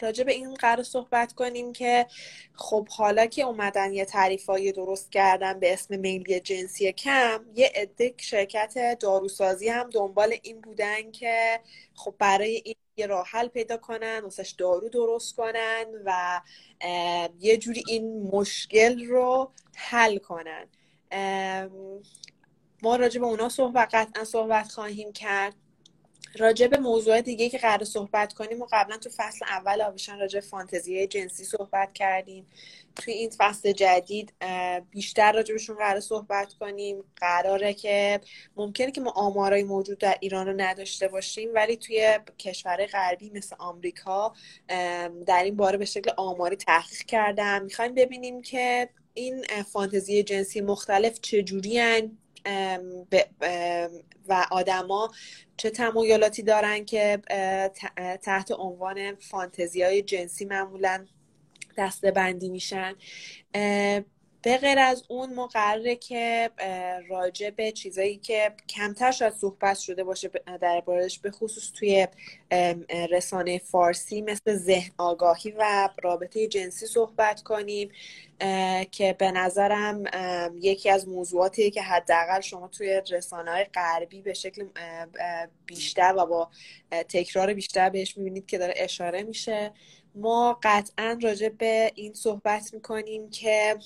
راجع به این قرار صحبت کنیم که خب حالا که اومدن یه تعریفایی درست کردن به اسم میلی جنسی کم یه عده شرکت داروسازی هم دنبال این بودن که خب برای این یه راه حل پیدا کنن واسش دارو درست کنن و یه جوری این مشکل رو حل کنن. ما راجع به اونا صحبت قطعا صحبت خواهیم کرد. راجع به موضوع دیگه که قرار صحبت کنیم و قبلا تو فصل اول آویشان راجع فانتزی جنسی صحبت کردیم. توی این فصل جدید بیشتر راجبشون قرار صحبت کنیم. قراره که ممکنه که ما آمارای موجود در ایران رو نداشته باشیم ولی توی کشور غربی مثل آمریکا در این باره به شکل آماری تحقیق کردم می‌خوایم ببینیم که این فانتزی جنسی مختلف چجوری و آدما چه تمایلاتی دارن که تحت عنوان فانتزی های جنسی معمولا دسته بندی میشن به غیر از اون ما قراره که راجع به چیزایی که کمتر شاید صحبت شده باشه در باردش به خصوص توی رسانه فارسی مثل ذهن آگاهی و رابطه جنسی صحبت کنیم که به نظرم یکی از موضوعاتی که حداقل شما توی رسانه های غربی به شکل بیشتر و با تکرار بیشتر بهش می‌بینید که داره اشاره میشه. ما قطعا راجع به این صحبت می‌کنیم که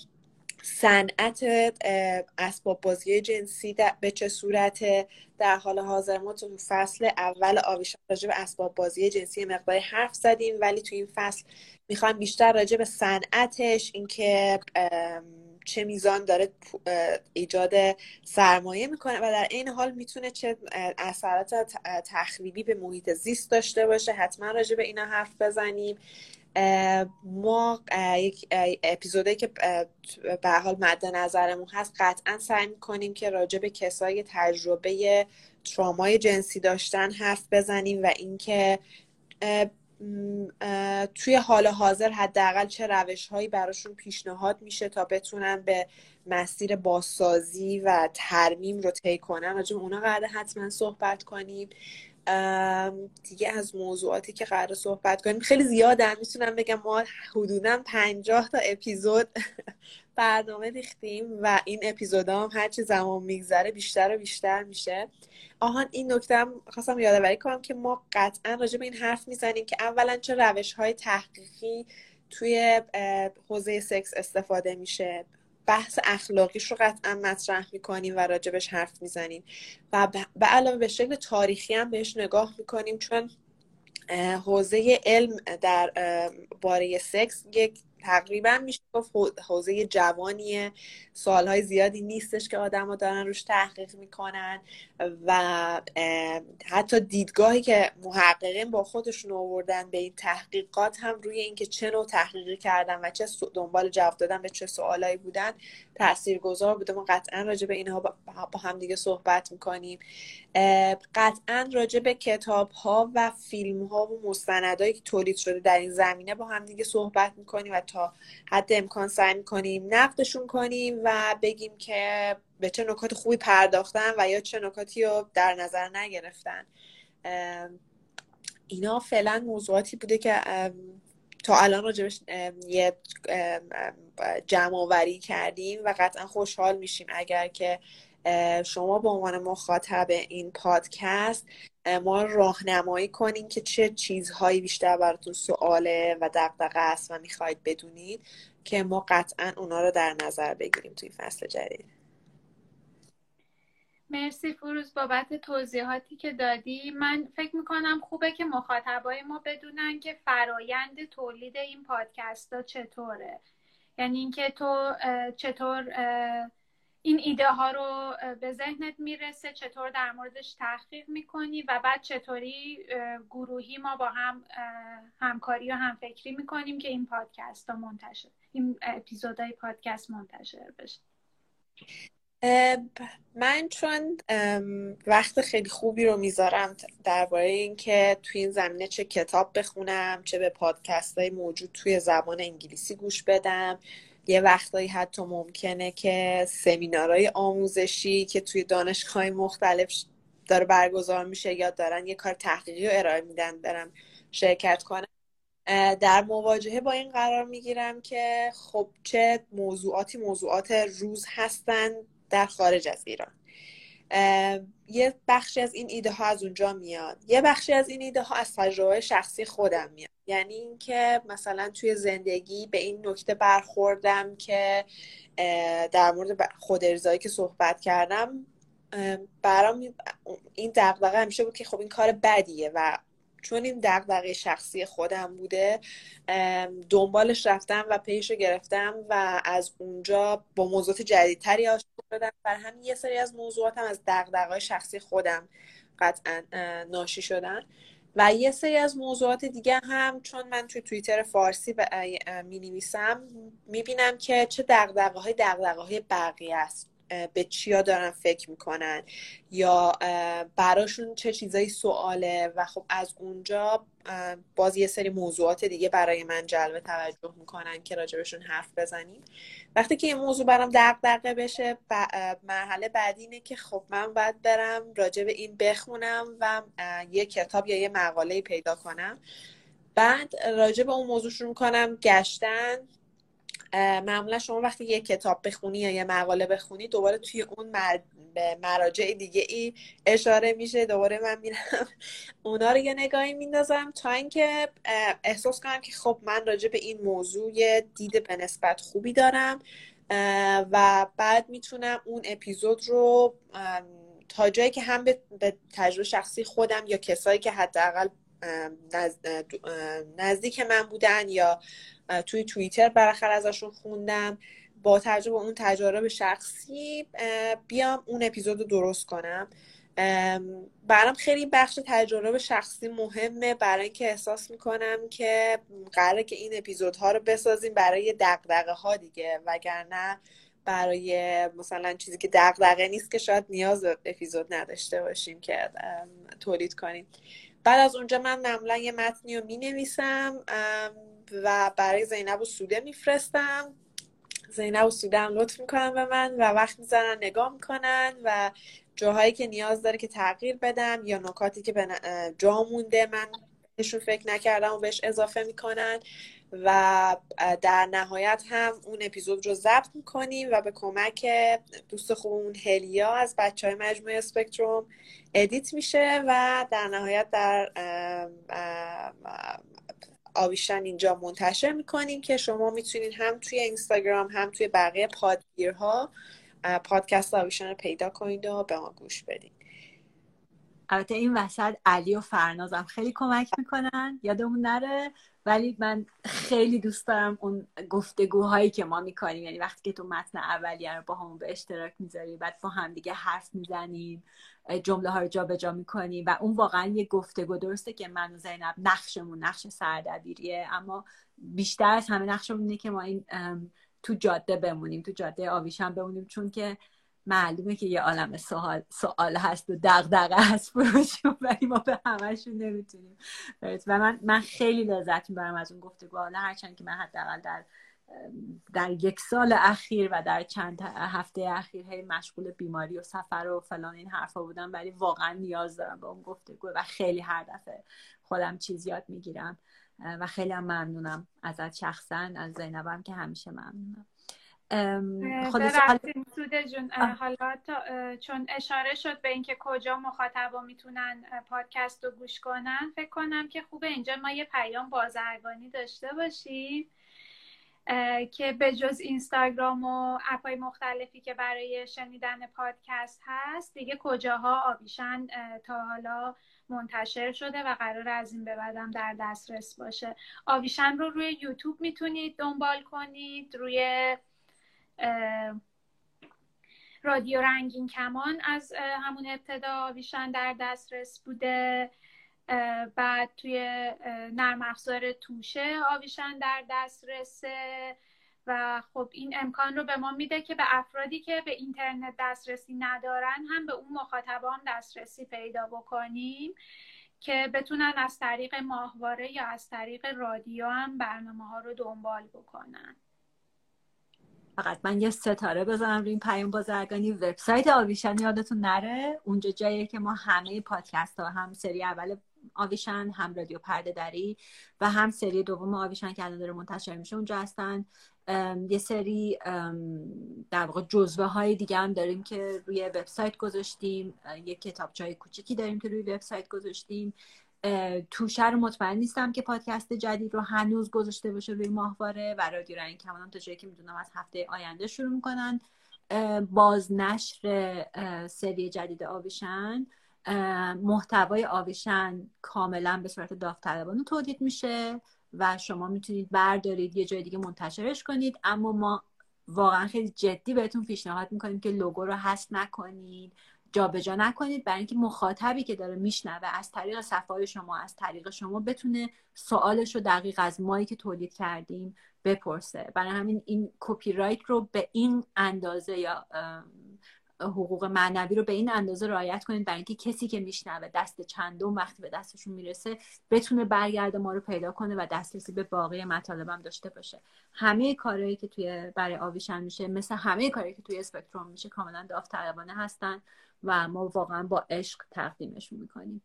صنعت اسباب بازی جنسی به چه صورت؟ در حال حاضر ما تو فصل اول آویشان راجع به اسباب بازی جنسی مقداری حرف زدیم ولی تو این فصل می‌خوایم بیشتر راجع به صنعتش اینکه چه میزان داره ایجاد سرمایه می‌کنه و در این حال می‌تونه چه اثرات تخریبی به محیط زیست داشته باشه. حتما راجع به اینا حرف بزنیم. ما یک اپیزودی که به حال مد نظرمون هست قطعا سعی می‌کنیم که راجع به کسای تجربه ترامای جنسی داشتن حرف بزنیم و اینکه توی حال حاضر حداقل چه روش هایی براشون پیشنهاد میشه تا بتونن به مسیر بازسازی و ترمیم رو طی کنن. راجع اونا قراره حتما صحبت کنیم. دیگه از موضوعاتی که قرار صحبت کنیم. خیلی زیادن. می‌تونم بگم ما حدودا پنجاه تا اپیزود (laughs) برنامه ریختیم و این اپیزود هم هرچی زمان میگذره بیشتر و بیشتر میشه. آهان این نکته هم خواستم یادآوری کنم که ما قطعا راجع به این حرف می‌زنیم که اولا چه روش های تحقیقی توی حوزه سکس استفاده میشه. بحث اخلاقیش رو قطعا مطرح می‌کنیم و راجبش حرف می‌زنیم. و به علاوه به شکل تاریخی هم بهش نگاه می‌کنیم چون حوزه علم در باره سکس یک تقریبا میشه گفت حوزه جوانیه. سالهای زیادی نیستش که آدما دارن روش تحقیق می‌کنن و حتی دیدگاهی که محققین با خودشون آوردن به این تحقیقات هم روی اینکه چه نوع تحقیقی کردن و چه دنبال جواب دادن به چه سوالایی بودن تاثیرگذار بوده. ما قطعا راجع به اینها با هم دیگه صحبت می‌کنیم. قطعا راجع به کتاب ها و فیلم ها و مستندهایی که تولید شده در این زمینه با هم دیگه صحبت می‌کنیم و حد امکان سعی می‌کنیم نقدشون کنیم و بگیم که به چه نکات خوبی پرداختن و یا چه نکاتی رو در نظر نگرفتن. اینا فعلا موضوعاتی بوده که تا الان راجبش یه جمع آوری کردیم و قطعا خوشحال میشیم اگر که شما به عنوان مخاطب این پادکست ما راهنمایی کنیم که چه چیزهایی بیشتر براتون سواله و دقدقه است و می‌خواید بدونید که ما قطعا اونا رو در نظر بگیریم توی فصل جدید. مرسی فروز بابت توضیحاتی که دادی. من فکر می‌کنم خوبه که مخاطبای ما بدونن که فرایند تولید این پادکست ها چطوره. یعنی اینکه تو چطور این ایده ها رو به ذهنت می‌رسه چطور در موردش تحقیق می‌کنی و بعد چطوری گروهی ما با هم همکاری و همفکری می‌کنیم که این پادکست ها منتشر این اپیزودهای پادکست منتشر بشه. من چون وقت خیلی خوبی رو می‌ذارم درباره اینکه توی این زمینه چه کتاب بخونم چه به پادکست های موجود توی زبان انگلیسی گوش بدم. یه وقتایی حتی ممکنه که سمینارهای آموزشی که توی دانشگاه مختلف داره برگزار میشه یا دارن یه کار تحقیقی رو ارائه میدن برم شرکت کنم در مواجهه با این قرار می‌گیرم که خب چه موضوعاتی موضوعات روز هستن در خارج از ایران. یه بخشی از این ایده ها از اونجا میاد. یه بخشی از این ایده ها از تجربه شخصی خودم میاد. یعنی اینکه مثلا توی زندگی به این نکته برخوردم که در مورد خود ارزایی که صحبت کردم برام این دقدقه همیشه بود که خب این کار بدیه و چون این دغدغه شخصی خودم بوده دنبالش رفتم و پیش گرفتم و از اونجا با موضوعات جدیدتری آشنا شدم بر همین یه سری از موضوعاتم از دغدغه‌های شخصی خودم قطعا ناشی شدن. و یه سری از موضوعات دیگه هم چون من توی توییتر فارسی می نویسم می بینم که چه دقدقه های دقدقه های بقیه است. به چیا دارن فکر می‌کنن یا براشون چه چیزایی سواله و خب از اونجا باز یه سری موضوعات دیگه برای من جلب توجه می‌کنن که راجبشون حرف بزنیم. وقتی که این موضوع برام دقدقه بشه مرحله بعدی اینه که خب من باید برم راجب این بخونم و یه کتاب یا یه مقاله پیدا کنم. بعد راجب اون موضوع شروع کنم گشتن معمولا شما وقتی یه کتاب بخونی یا یه مقاله بخونی دوباره توی اون به مراجع دیگه ای اشاره میشه. دوباره من میرم (laughs) اونا رو یه نگاهی میندازم تا اینکه احساس کنم که خب من راجع به این موضوع دید به نسبت خوبی دارم و بعد می‌تونم اون اپیزود رو تا جایی که هم به تجربه شخصی خودم یا کسایی که حداقل نزدیک من بودن یا توی توییتر بالاخره ازشون خوندم. با توجه به اون تجارب شخصی بیام اون اپیزود رو درست کنم. برام خیلی بخش تجارب شخصی مهمه. برای اینکه احساس می‌کنم که قراره که این اپیزودها رو بسازیم برای دقدقه ها دیگه. وگرنه برای مثلا چیزی که دقدقه نیست که شاید نیاز به اپیزود نداشته باشیم که تولید کنیم. بعد از اونجا من معمولا یه متنی رو می نویسم و برای زینب و سوده میفرستم. زینب و سوده هم لطف می‌کنن به من و وقت می‌زنن نگاه می‌کنن و جاهایی که نیاز داره که تغییر بدم یا نکاتی که جا مونده من بهشون فکر نکردم و بهش اضافه می‌کنن. و در نهایت هم اون اپیزود رو ضبط می‌کنیم و به کمک دوست خوبمون هلیا از بچه های مجموعه اسپکتروم edit میشه و در نهایت در آویشن اینجا منتشر می‌کنیم که شما می‌تونید هم توی اینستاگرام هم توی بقیه پادگیرها پادکست آویشن رو پیدا کنید و به ما گوش بدید البته این وسط علی و فرنازم خیلی کمک می‌کنن. یادمون نره ولی من خیلی دوست دارم اون گفتگوهایی که ما می‌کنیم یعنی وقتی که تو متن اولیه رو با همون به اشتراک می‌ذاری بعد با هم دیگه حرف می‌زنیم جمله ها رو جابجا می‌کنیم و اون واقعا یه گفتگو درسته که من و زینب نقشمون نقش سردبیریه اما بیشتر از همه نقشمون اینه که ما این تو جاده بمونیم تو جاده آویشن بمونیم. چون که معلومه که یه عالم سوال, سوال هست و دغدغه هست پروشون ولی ما به همشون نمی‌تونیم. و من من خیلی لذت می‌برم از اون گفتگو. حالا هرچند که من حداقل در در یک سال اخیر و در چند هفته اخیر هی مشغول بیماری و سفر و فلان این حرفا بودم ولی واقعا نیاز دارم به اون گفتگو و خیلی هر دفعه خودم چیز یاد می‌گیرم. و خیلی هم ممنونم ازت شخصا از زینبم که همیشه ممنونم. سوده جون. حالا چون اشاره شد به اینکه کجا مخاطبا می‌تونن پادکست رو گوش کنن فکر کنم که خوبه. اینجا ما یه پیام بازرگانی داشته باشیم که به جز اینستاگرام و اپای مختلفی که برای شنیدن پادکست هست دیگه کجاها آبیشن تا حالا منتشر شده و قرار از این به بعدم در دسترس باشه. آویشن رو روی یوتیوب می‌تونید دنبال کنید روی رادیو رنگین کمان از همون ابتدا آویشن در دسترس بوده. بعد توی نرم افزار توشه آویشن در دسترسه. و خب این امکان رو به ما میده که به افرادی که به اینترنت دسترسی ندارن هم به اون مخاطبان دسترسی پیدا بکنیم که بتونن از طریق ماهواره یا از طریق رادیو هم برنامه ها رو دنبال بکنن. فقط من یه ستاره بزنم روی این پیام بازرگانی. وبسایت آویشن یادتون نره. اونجا جاییه که ما همه پادکست ها هم سری اول آویشن هم رادیو پرده دری و هم سری دوم آویشن که الان داره منتشر میشه اونجا هستن. یه سری در واقع جزوه های دیگه هم داریم که روی وبسایت گذاشتیم. یه کتاب چای کوچیکی داریم که روی وبسایت گذاشتیم. توشه رو مطمئن نیستم که پادکست جدید رو هنوز گذاشته باشه روی ماهواره و رادیو رنگ کمانم تا جایی که می‌دونم از هفته آینده شروع می‌کنن. بازنشر سری جدید آویشن. محتوای آویشن کاملا به صورت داوطلبانه تولید میشه و شما می‌تونید بردارید یه جای دیگه منتشرش کنید. اما ما واقعا خیلی جدی بهتون پیشنهاد می‌کنیم که لوگو رو حذف نکنید. جابجا نکنید. برای اینکه مخاطبی که داره میشنوه از طریق صفحه شما از طریق شما بتونه سوالش رو دقیق از مایی که تولید کردیم بپرسه. برای همین این کپی رایت رو به این اندازه یا حقوق معنوی رو به این اندازه رعایت کنید. برای اینکه کسی که میشنوه دست چندم وقتی به دستشون می‌رسه بتونه برگرده ما رو پیدا کنه و دسترسی به باقی مطالبم داشته باشه. همه کارهایی که توی برای آویشن میشه مثل همه کارهایی که توی اسپکتروم میشه کاملا داوطلبانه هستن. و ما واقعا با عشق تقدیمشون می‌کنیم.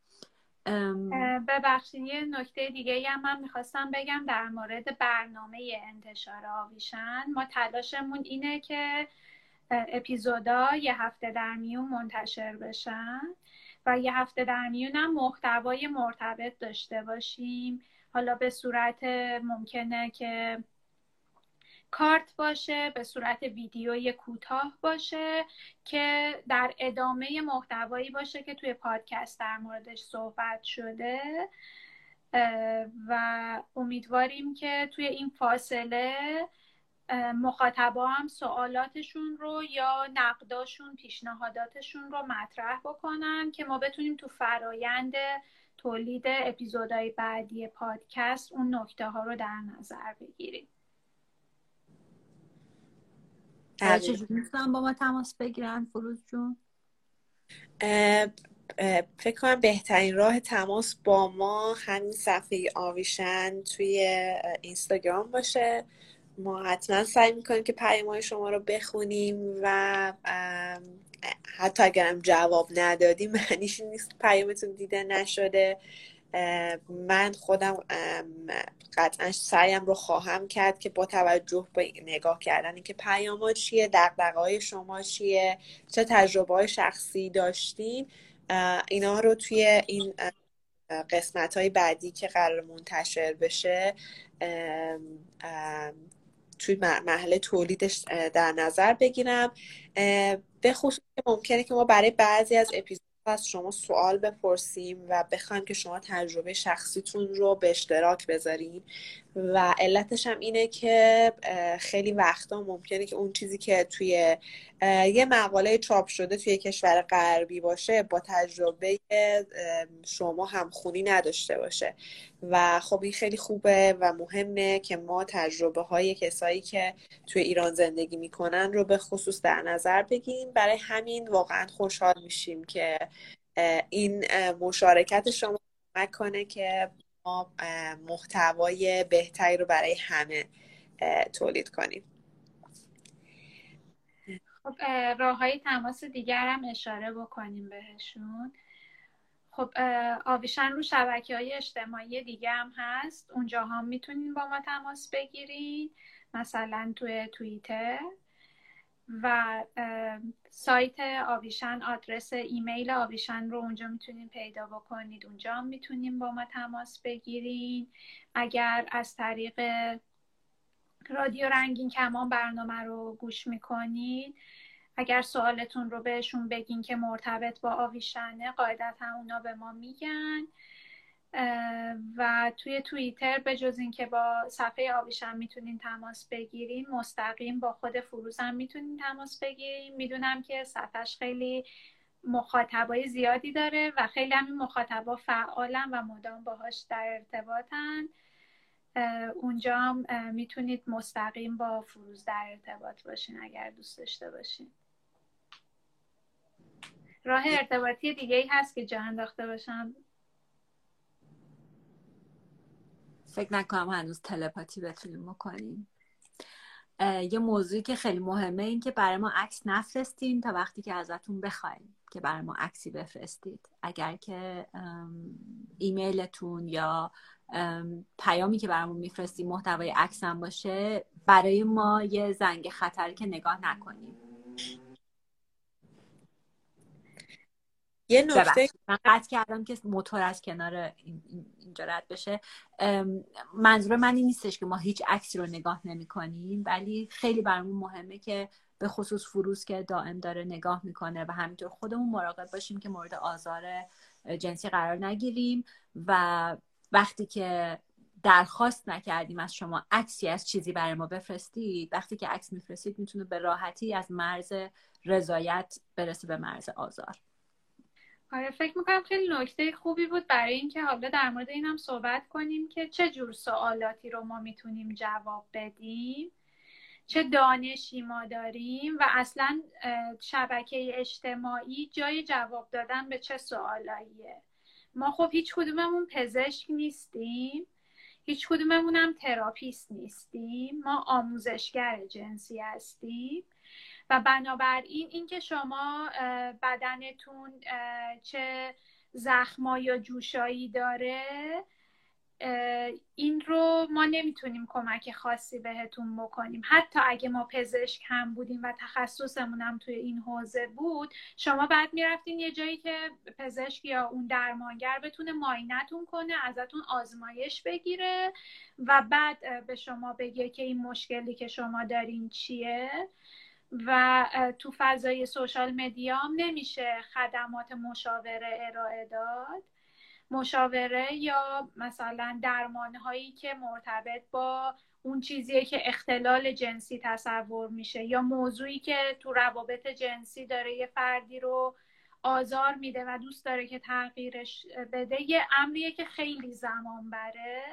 ببخشید یه نکته دیگه هم من می‌خواستم بگم در مورد برنامه انتشار آویشن. ما تلاشمون اینه که اپیزودا یه هفته در میون منتشر بشن و یه هفته در میون هم محتوای مرتبط داشته باشیم. حالا به صورت ممکنه که کارت باشه به صورت ویدیوی کوتاه باشه که در ادامه محتوایی باشه که توی پادکست در موردش صحبت شده. و امیدواریم که توی این فاصله مخاطبا هم سوالاتشون رو یا نقداشون پیشنهاداتشون رو مطرح بکنن که ما بتونیم تو فرایند تولید اپیزودهای بعدی پادکست اون نکته ها رو در نظر بگیریم. چجوری می‌تونم با ما تماس بگیرن فروز جون. فکر کنم بهترین راه تماس با ما همین صفحه آویشن توی اینستاگرام باشه. ما حتما سعی می‌کنیم که پیام شما رو بخونیم و حتی اگرم جواب ندادیم معنیش نیست پیامتون دیده نشده. من خودم قطعا سعیم رو خواهم کرد که با توجه به نگاه کردن اینکه پیام چیه دقدقه های شما چیه چه تجربه های شخصی داشتین اینا رو توی این قسمت های بعدی که قرار منتشر بشه توی محل تولیدش در نظر بگیرم. به خصوص ممکنه که ما برای بعضی از اپیزود از شما سوال بپرسیم و بخوایم که شما تجربه شخصیتون رو به اشتراک بذارین. و علتش هم اینه که خیلی وقتا ممکنه که اون چیزی که توی یه مقاله چاپ شده توی کشور غربی باشه با تجربه شما هم خونی نداشته باشه. و خب این خیلی خوبه و مهمه که ما تجربه های کسایی که توی ایران زندگی می‌کنن رو به خصوص در نظر بگیریم. برای همین واقعا خوشحال میشیم که این مشارکت شما کمک کنه که ما محتوای بهتری رو برای همه تولید کنیم. خب راه های تماس دیگر هم اشاره بکنیم بهشون. خب آویشن رو شبکه های اجتماعی دیگه هم هست. اونجا هم می‌تونین با ما تماس بگیرین مثلا توی توییتر. و سایت آویشن آدرس ایمیل آویشن رو اونجا می‌تونین پیدا بکنید. اونجا هم می‌تونین با ما تماس بگیرین. اگر از طریق رادیو رنگین کمان برنامه رو گوش می‌کنید اگر سوالتون رو بهشون بگین که مرتبط با آویشنه قاعدتا اونا به ما میگن. و توی توییتر به جز اینکه با صفحه آویشن می‌تونین تماس بگیریم مستقیم با خود فروز هم می‌تونین تماس بگیریم می‌دونم که صفحش خیلی مخاطبای زیادی داره و خیلی همین مخاطبا فعالن و مدام باهاش در ارتباطن. اونجا هم می‌تونید مستقیم با فروز در ارتباط باشین اگر دوست داشته باشین. راه ارتباطی دیگه ای هست که جا انداخته باشم. فکر نکنم هنوز تلپاتی بتونیم بکنیم. یه موضوعی که خیلی مهمه این که برای ما عکس نفرستین تا وقتی که ازتون بخوایم که برای ما عکسی بفرستید. اگر که ایمیلتون یا پیامی که برامون میفرستید محتوای عکس هم باشه برای ما یه زنگ خطری که نگاه نکنیم. یه نکته من قطع کردم که موتور از کنار اینجا رد بشه. منظور من این نیستش که ما هیچ عکسی رو نگاه نمی کنیم ولی خیلی برامون مهمه که به خصوص فروز که دائم داره نگاه می‌کنه و همینطور خودمون مراقب باشیم که مورد آزار جنسی قرار نگیریم و وقتی که درخواست نکردیم از شما عکسی از چیزی برای ما بفرستید وقتی که عکس میفرستید می‌تونه به راحتی از مرز رضایت برسه به مرز آزار. آره فکر می‌کنم خیلی نکته خوبی بود برای اینکه حالا در مورد این هم صحبت کنیم که چه جور سوالاتی رو ما می‌تونیم جواب بدیم چه دانشی ما داریم و اصلا شبکه اجتماعی جای جواب دادن به چه سوالاییه. ما خب هیچ کدوممون پزشک نیستیم هیچ کدوممون هم تراپیست نیستیم. ما آموزشگر جنسی هستیم. و بنابراین اینکه شما بدنتون چه زخما یا جوشایی داره این رو ما نمی‌تونیم کمک خاصی بهتون بکنیم. حتی اگه ما پزشک هم بودیم و تخصصمون هم توی این حوزه بود شما بعد می‌رفتین یه جایی که پزشک یا اون درمانگر بتونه ماینتون کنه ازتون آزمایش بگیره و بعد به شما بگه که این مشکلی که شما دارین چیه. و تو فضای سوشال مدیا نمیشه خدمات مشاوره ارائه داد. مشاوره یا مثلا درمان هایی که مرتبط با اون چیزیه که اختلال جنسی تصور میشه یا موضوعی که تو روابط جنسی داره یه فردی رو آزار میده و دوست داره که تغییرش بده یه امریه که خیلی زمان بره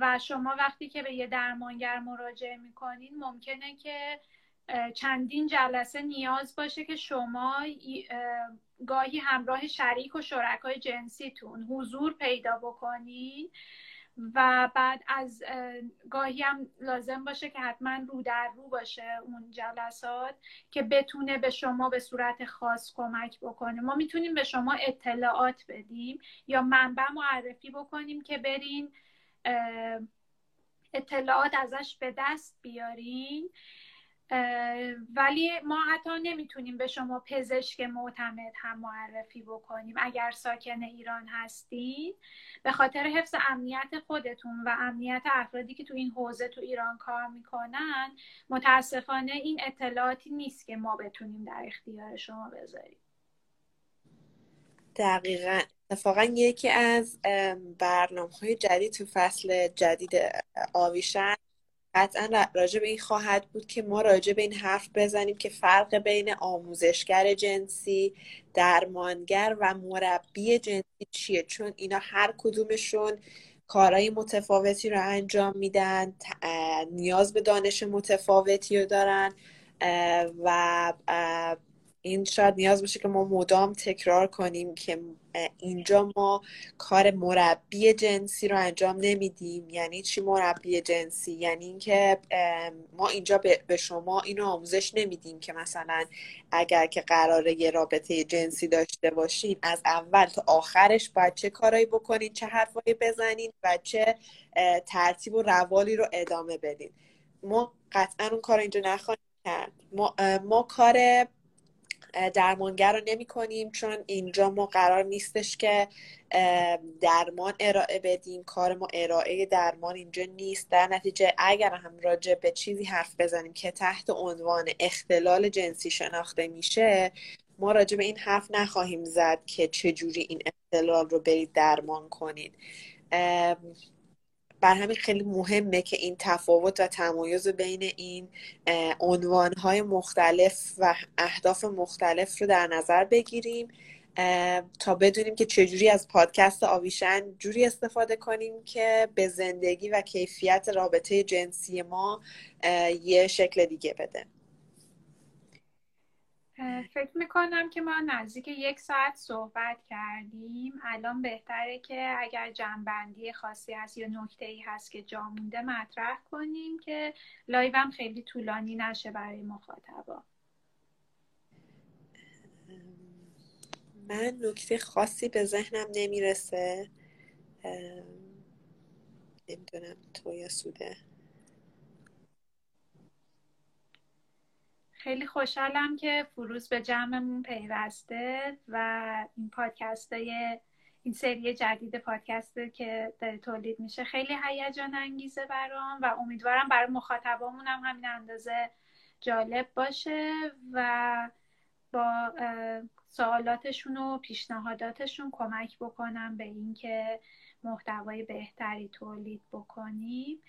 و شما وقتی که به یه درمانگر مراجعه می‌کنین ممکنه که چندین جلسه نیاز باشه که شما گاهی همراه شریک و شرکای جنسیتون حضور پیدا بکنید و بعد از گاهی هم لازم باشه که حتما رو در رو باشه اون جلسات که بتونه به شما به صورت خاص کمک بکنه. ما می‌تونیم به شما اطلاعات بدیم یا منبع معرفی بکنیم که برین اطلاعات ازش به دست بیارین. ولی ما حتی نمی‌تونیم به شما پزشک معتمد هم معرفی بکنیم اگر ساکن ایران هستید به خاطر حفظ امنیت خودتون و امنیت افرادی که تو این حوزه تو ایران کار می‌کنن متاسفانه این اطلاعاتی نیست که ما بتونیم در اختیار شما بذاریم. دقیقا. اتفاقا یکی از برنامه های جدید تو فصل جدید آویشن قطعا راجع به این خواهد بود که ما راجع به این حرف بزنیم که فرق بین آموزشگر جنسی درمانگر و مربی جنسی چیه؟ چون اینا هر کدومشون کارهای متفاوتی رو انجام میدن نیاز به دانش متفاوتی رو دارن و این شاید نیاز باشه که ما مدام تکرار کنیم که اینجا ما کار مربی جنسی رو انجام نمیدیم. یعنی چی مربی جنسی؟ یعنی اینکه ما اینجا به شما اینو آموزش نمیدیم که مثلا اگر که قراره یه رابطه جنسی داشته باشین از اول تا آخرش باید چه کارایی بکنین چه حرفایی بزنین و چه ترتیب و روالی رو ادامه بدین. ما قطعا اون کار اینجا نخواهیم کرد. ما, ما کار درمانگر رو نمی کنیم چون اینجا ما قرار نیستش که درمان ارائه بدیم. کار ما ارائه درمان اینجا نیست. در نتیجه اگر هم راجع به چیزی حرف بزنیم که تحت عنوان اختلال جنسی شناخته میشه ما راجع به این حرف نخواهیم زد که چجوری این اختلال رو برید درمان کنید. بر همین خیلی مهمه که این تفاوت و تمایز بین این عنوانهای مختلف و اهداف مختلف رو در نظر بگیریم تا بدونیم که چجوری از پادکست آویشن جوری استفاده کنیم که به زندگی و کیفیت رابطه جنسی ما یه شکل دیگه بده. فکر می‌کنم که ما نزدیک یک ساعت صحبت کردیم. الان بهتره که اگر جنبندی خاصی هست یا نکته ای هست که جا مونده مطرح کنیم که لایوم خیلی طولانی نشه برای مخاطبا. من نکته خاصی به ذهنم نمی‌رسه. نمی‌دونم تو یا سوده. خیلی خوشحالم که فروز به جمعمون پیوسته و این پادکست این سری جدید پادکست که داره تولید میشه خیلی هیجان انگیزه برام و امیدوارم برای مخاطبامون هم همین اندازه جالب باشه و با سوالاتشون و پیشنهاداتشون کمک بکنم به اینکه محتوای بهتری تولید بکنیم.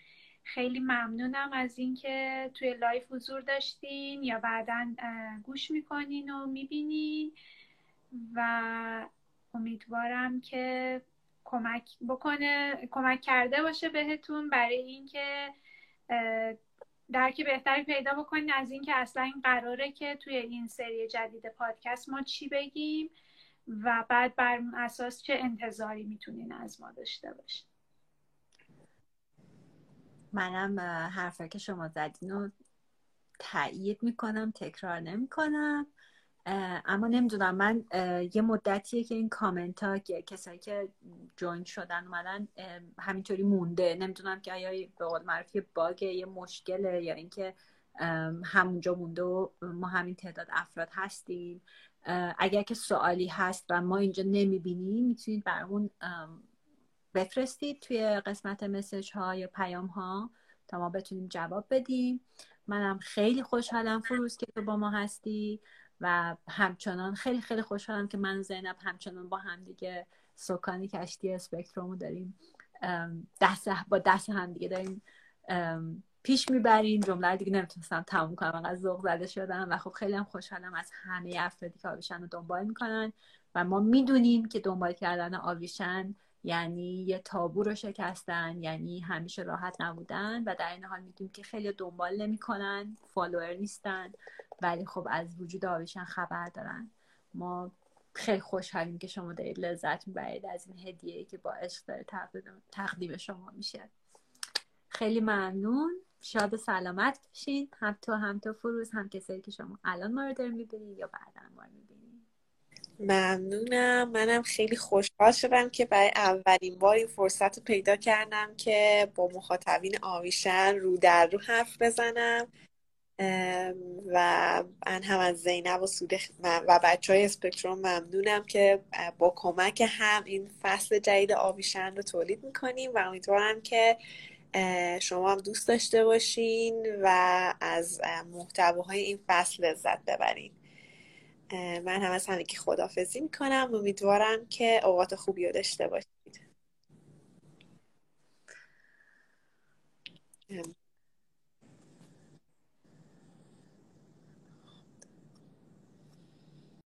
خیلی ممنونم از اینکه توی لایف حضور داشتین یا بعدا گوش می‌کنین و می‌بینین. و امیدوارم که کمک بکنه کمک کرده باشه بهتون برای اینکه درک بهتری پیدا بکنین از اینکه اصلا این قراره که توی این سری جدید پادکست ما چی بگیم و بعد بر اساس چه انتظاری می‌تونین از ما داشته باشین. منم حرفه که شما زدین رو تایید می‌کنم تکرار نمی‌کنم. اما نمی‌دونم من یه مدتیه که این کامنت ها که کسایی که جوین شدن اومدن همینطوری مونده. نمی‌دونم که آیا به قول معروف باگ یه مشکله یا اینکه همونجا مونده و ما همین تعداد افراد هستیم. اگر که سوالی هست و ما اینجا نمی‌بینیم می‌تونید برامون بفرستید توی قسمت مسج ها یا پیام ها تا ما بتونیم جواب بدیم. منم خیلی خوشحالم فروز که تو با ما هستی و همچنان خیلی خیلی خوشحالم که من زینب همچنان با هم دیگه سکان کشتی اسپکترومو داریم دست با دست هم دیگه داریم پیش می‌بریم. جمله دیگه نمی‌تونستم تموم کنم. انقدر ذوق زده شدم و خب خیلی هم خوشحالم از همه افرادی که آویشن رو دنبال می‌کنن و ما می‌دونیم که دنبال کردن آویشن یعنی یه تابو رو شکستن یعنی همیشه راحت نبودن و در این حال می‌دونیم که خیلی دنبال نمی‌کنن follower نیستن ولی خب از وجود آویشن خبر دارن. ما خیلی خوشحالیم که شما دارید لذت می‌برید از این هدیه که با عشق داره تقدیم شما میشه. خیلی ممنون. شاد سلامت باشین. هم تو هم تو فروز هم کسایی که شما الان ما رو دارین می‌بینید یا بعدا ما رو می‌بینید ممنونم. منم خیلی خوشحال شدم که برای اولین بار این فرصت رو پیدا کردم که با مخاطبین آویشن رو در رو حرف بزنم. و من هم از زینب و سوده و بچه های اسپکتروم ممنونم که با کمک هم این فصل جدید آویشن رو تولید می‌کنیم و امیدوارم که شما هم دوست داشته باشین و از محتواهای این فصل لذت ببرین. من هم از همگی خدافزی می‌کنم. امیدوارم که اوقات خوبی رو داشته باشید.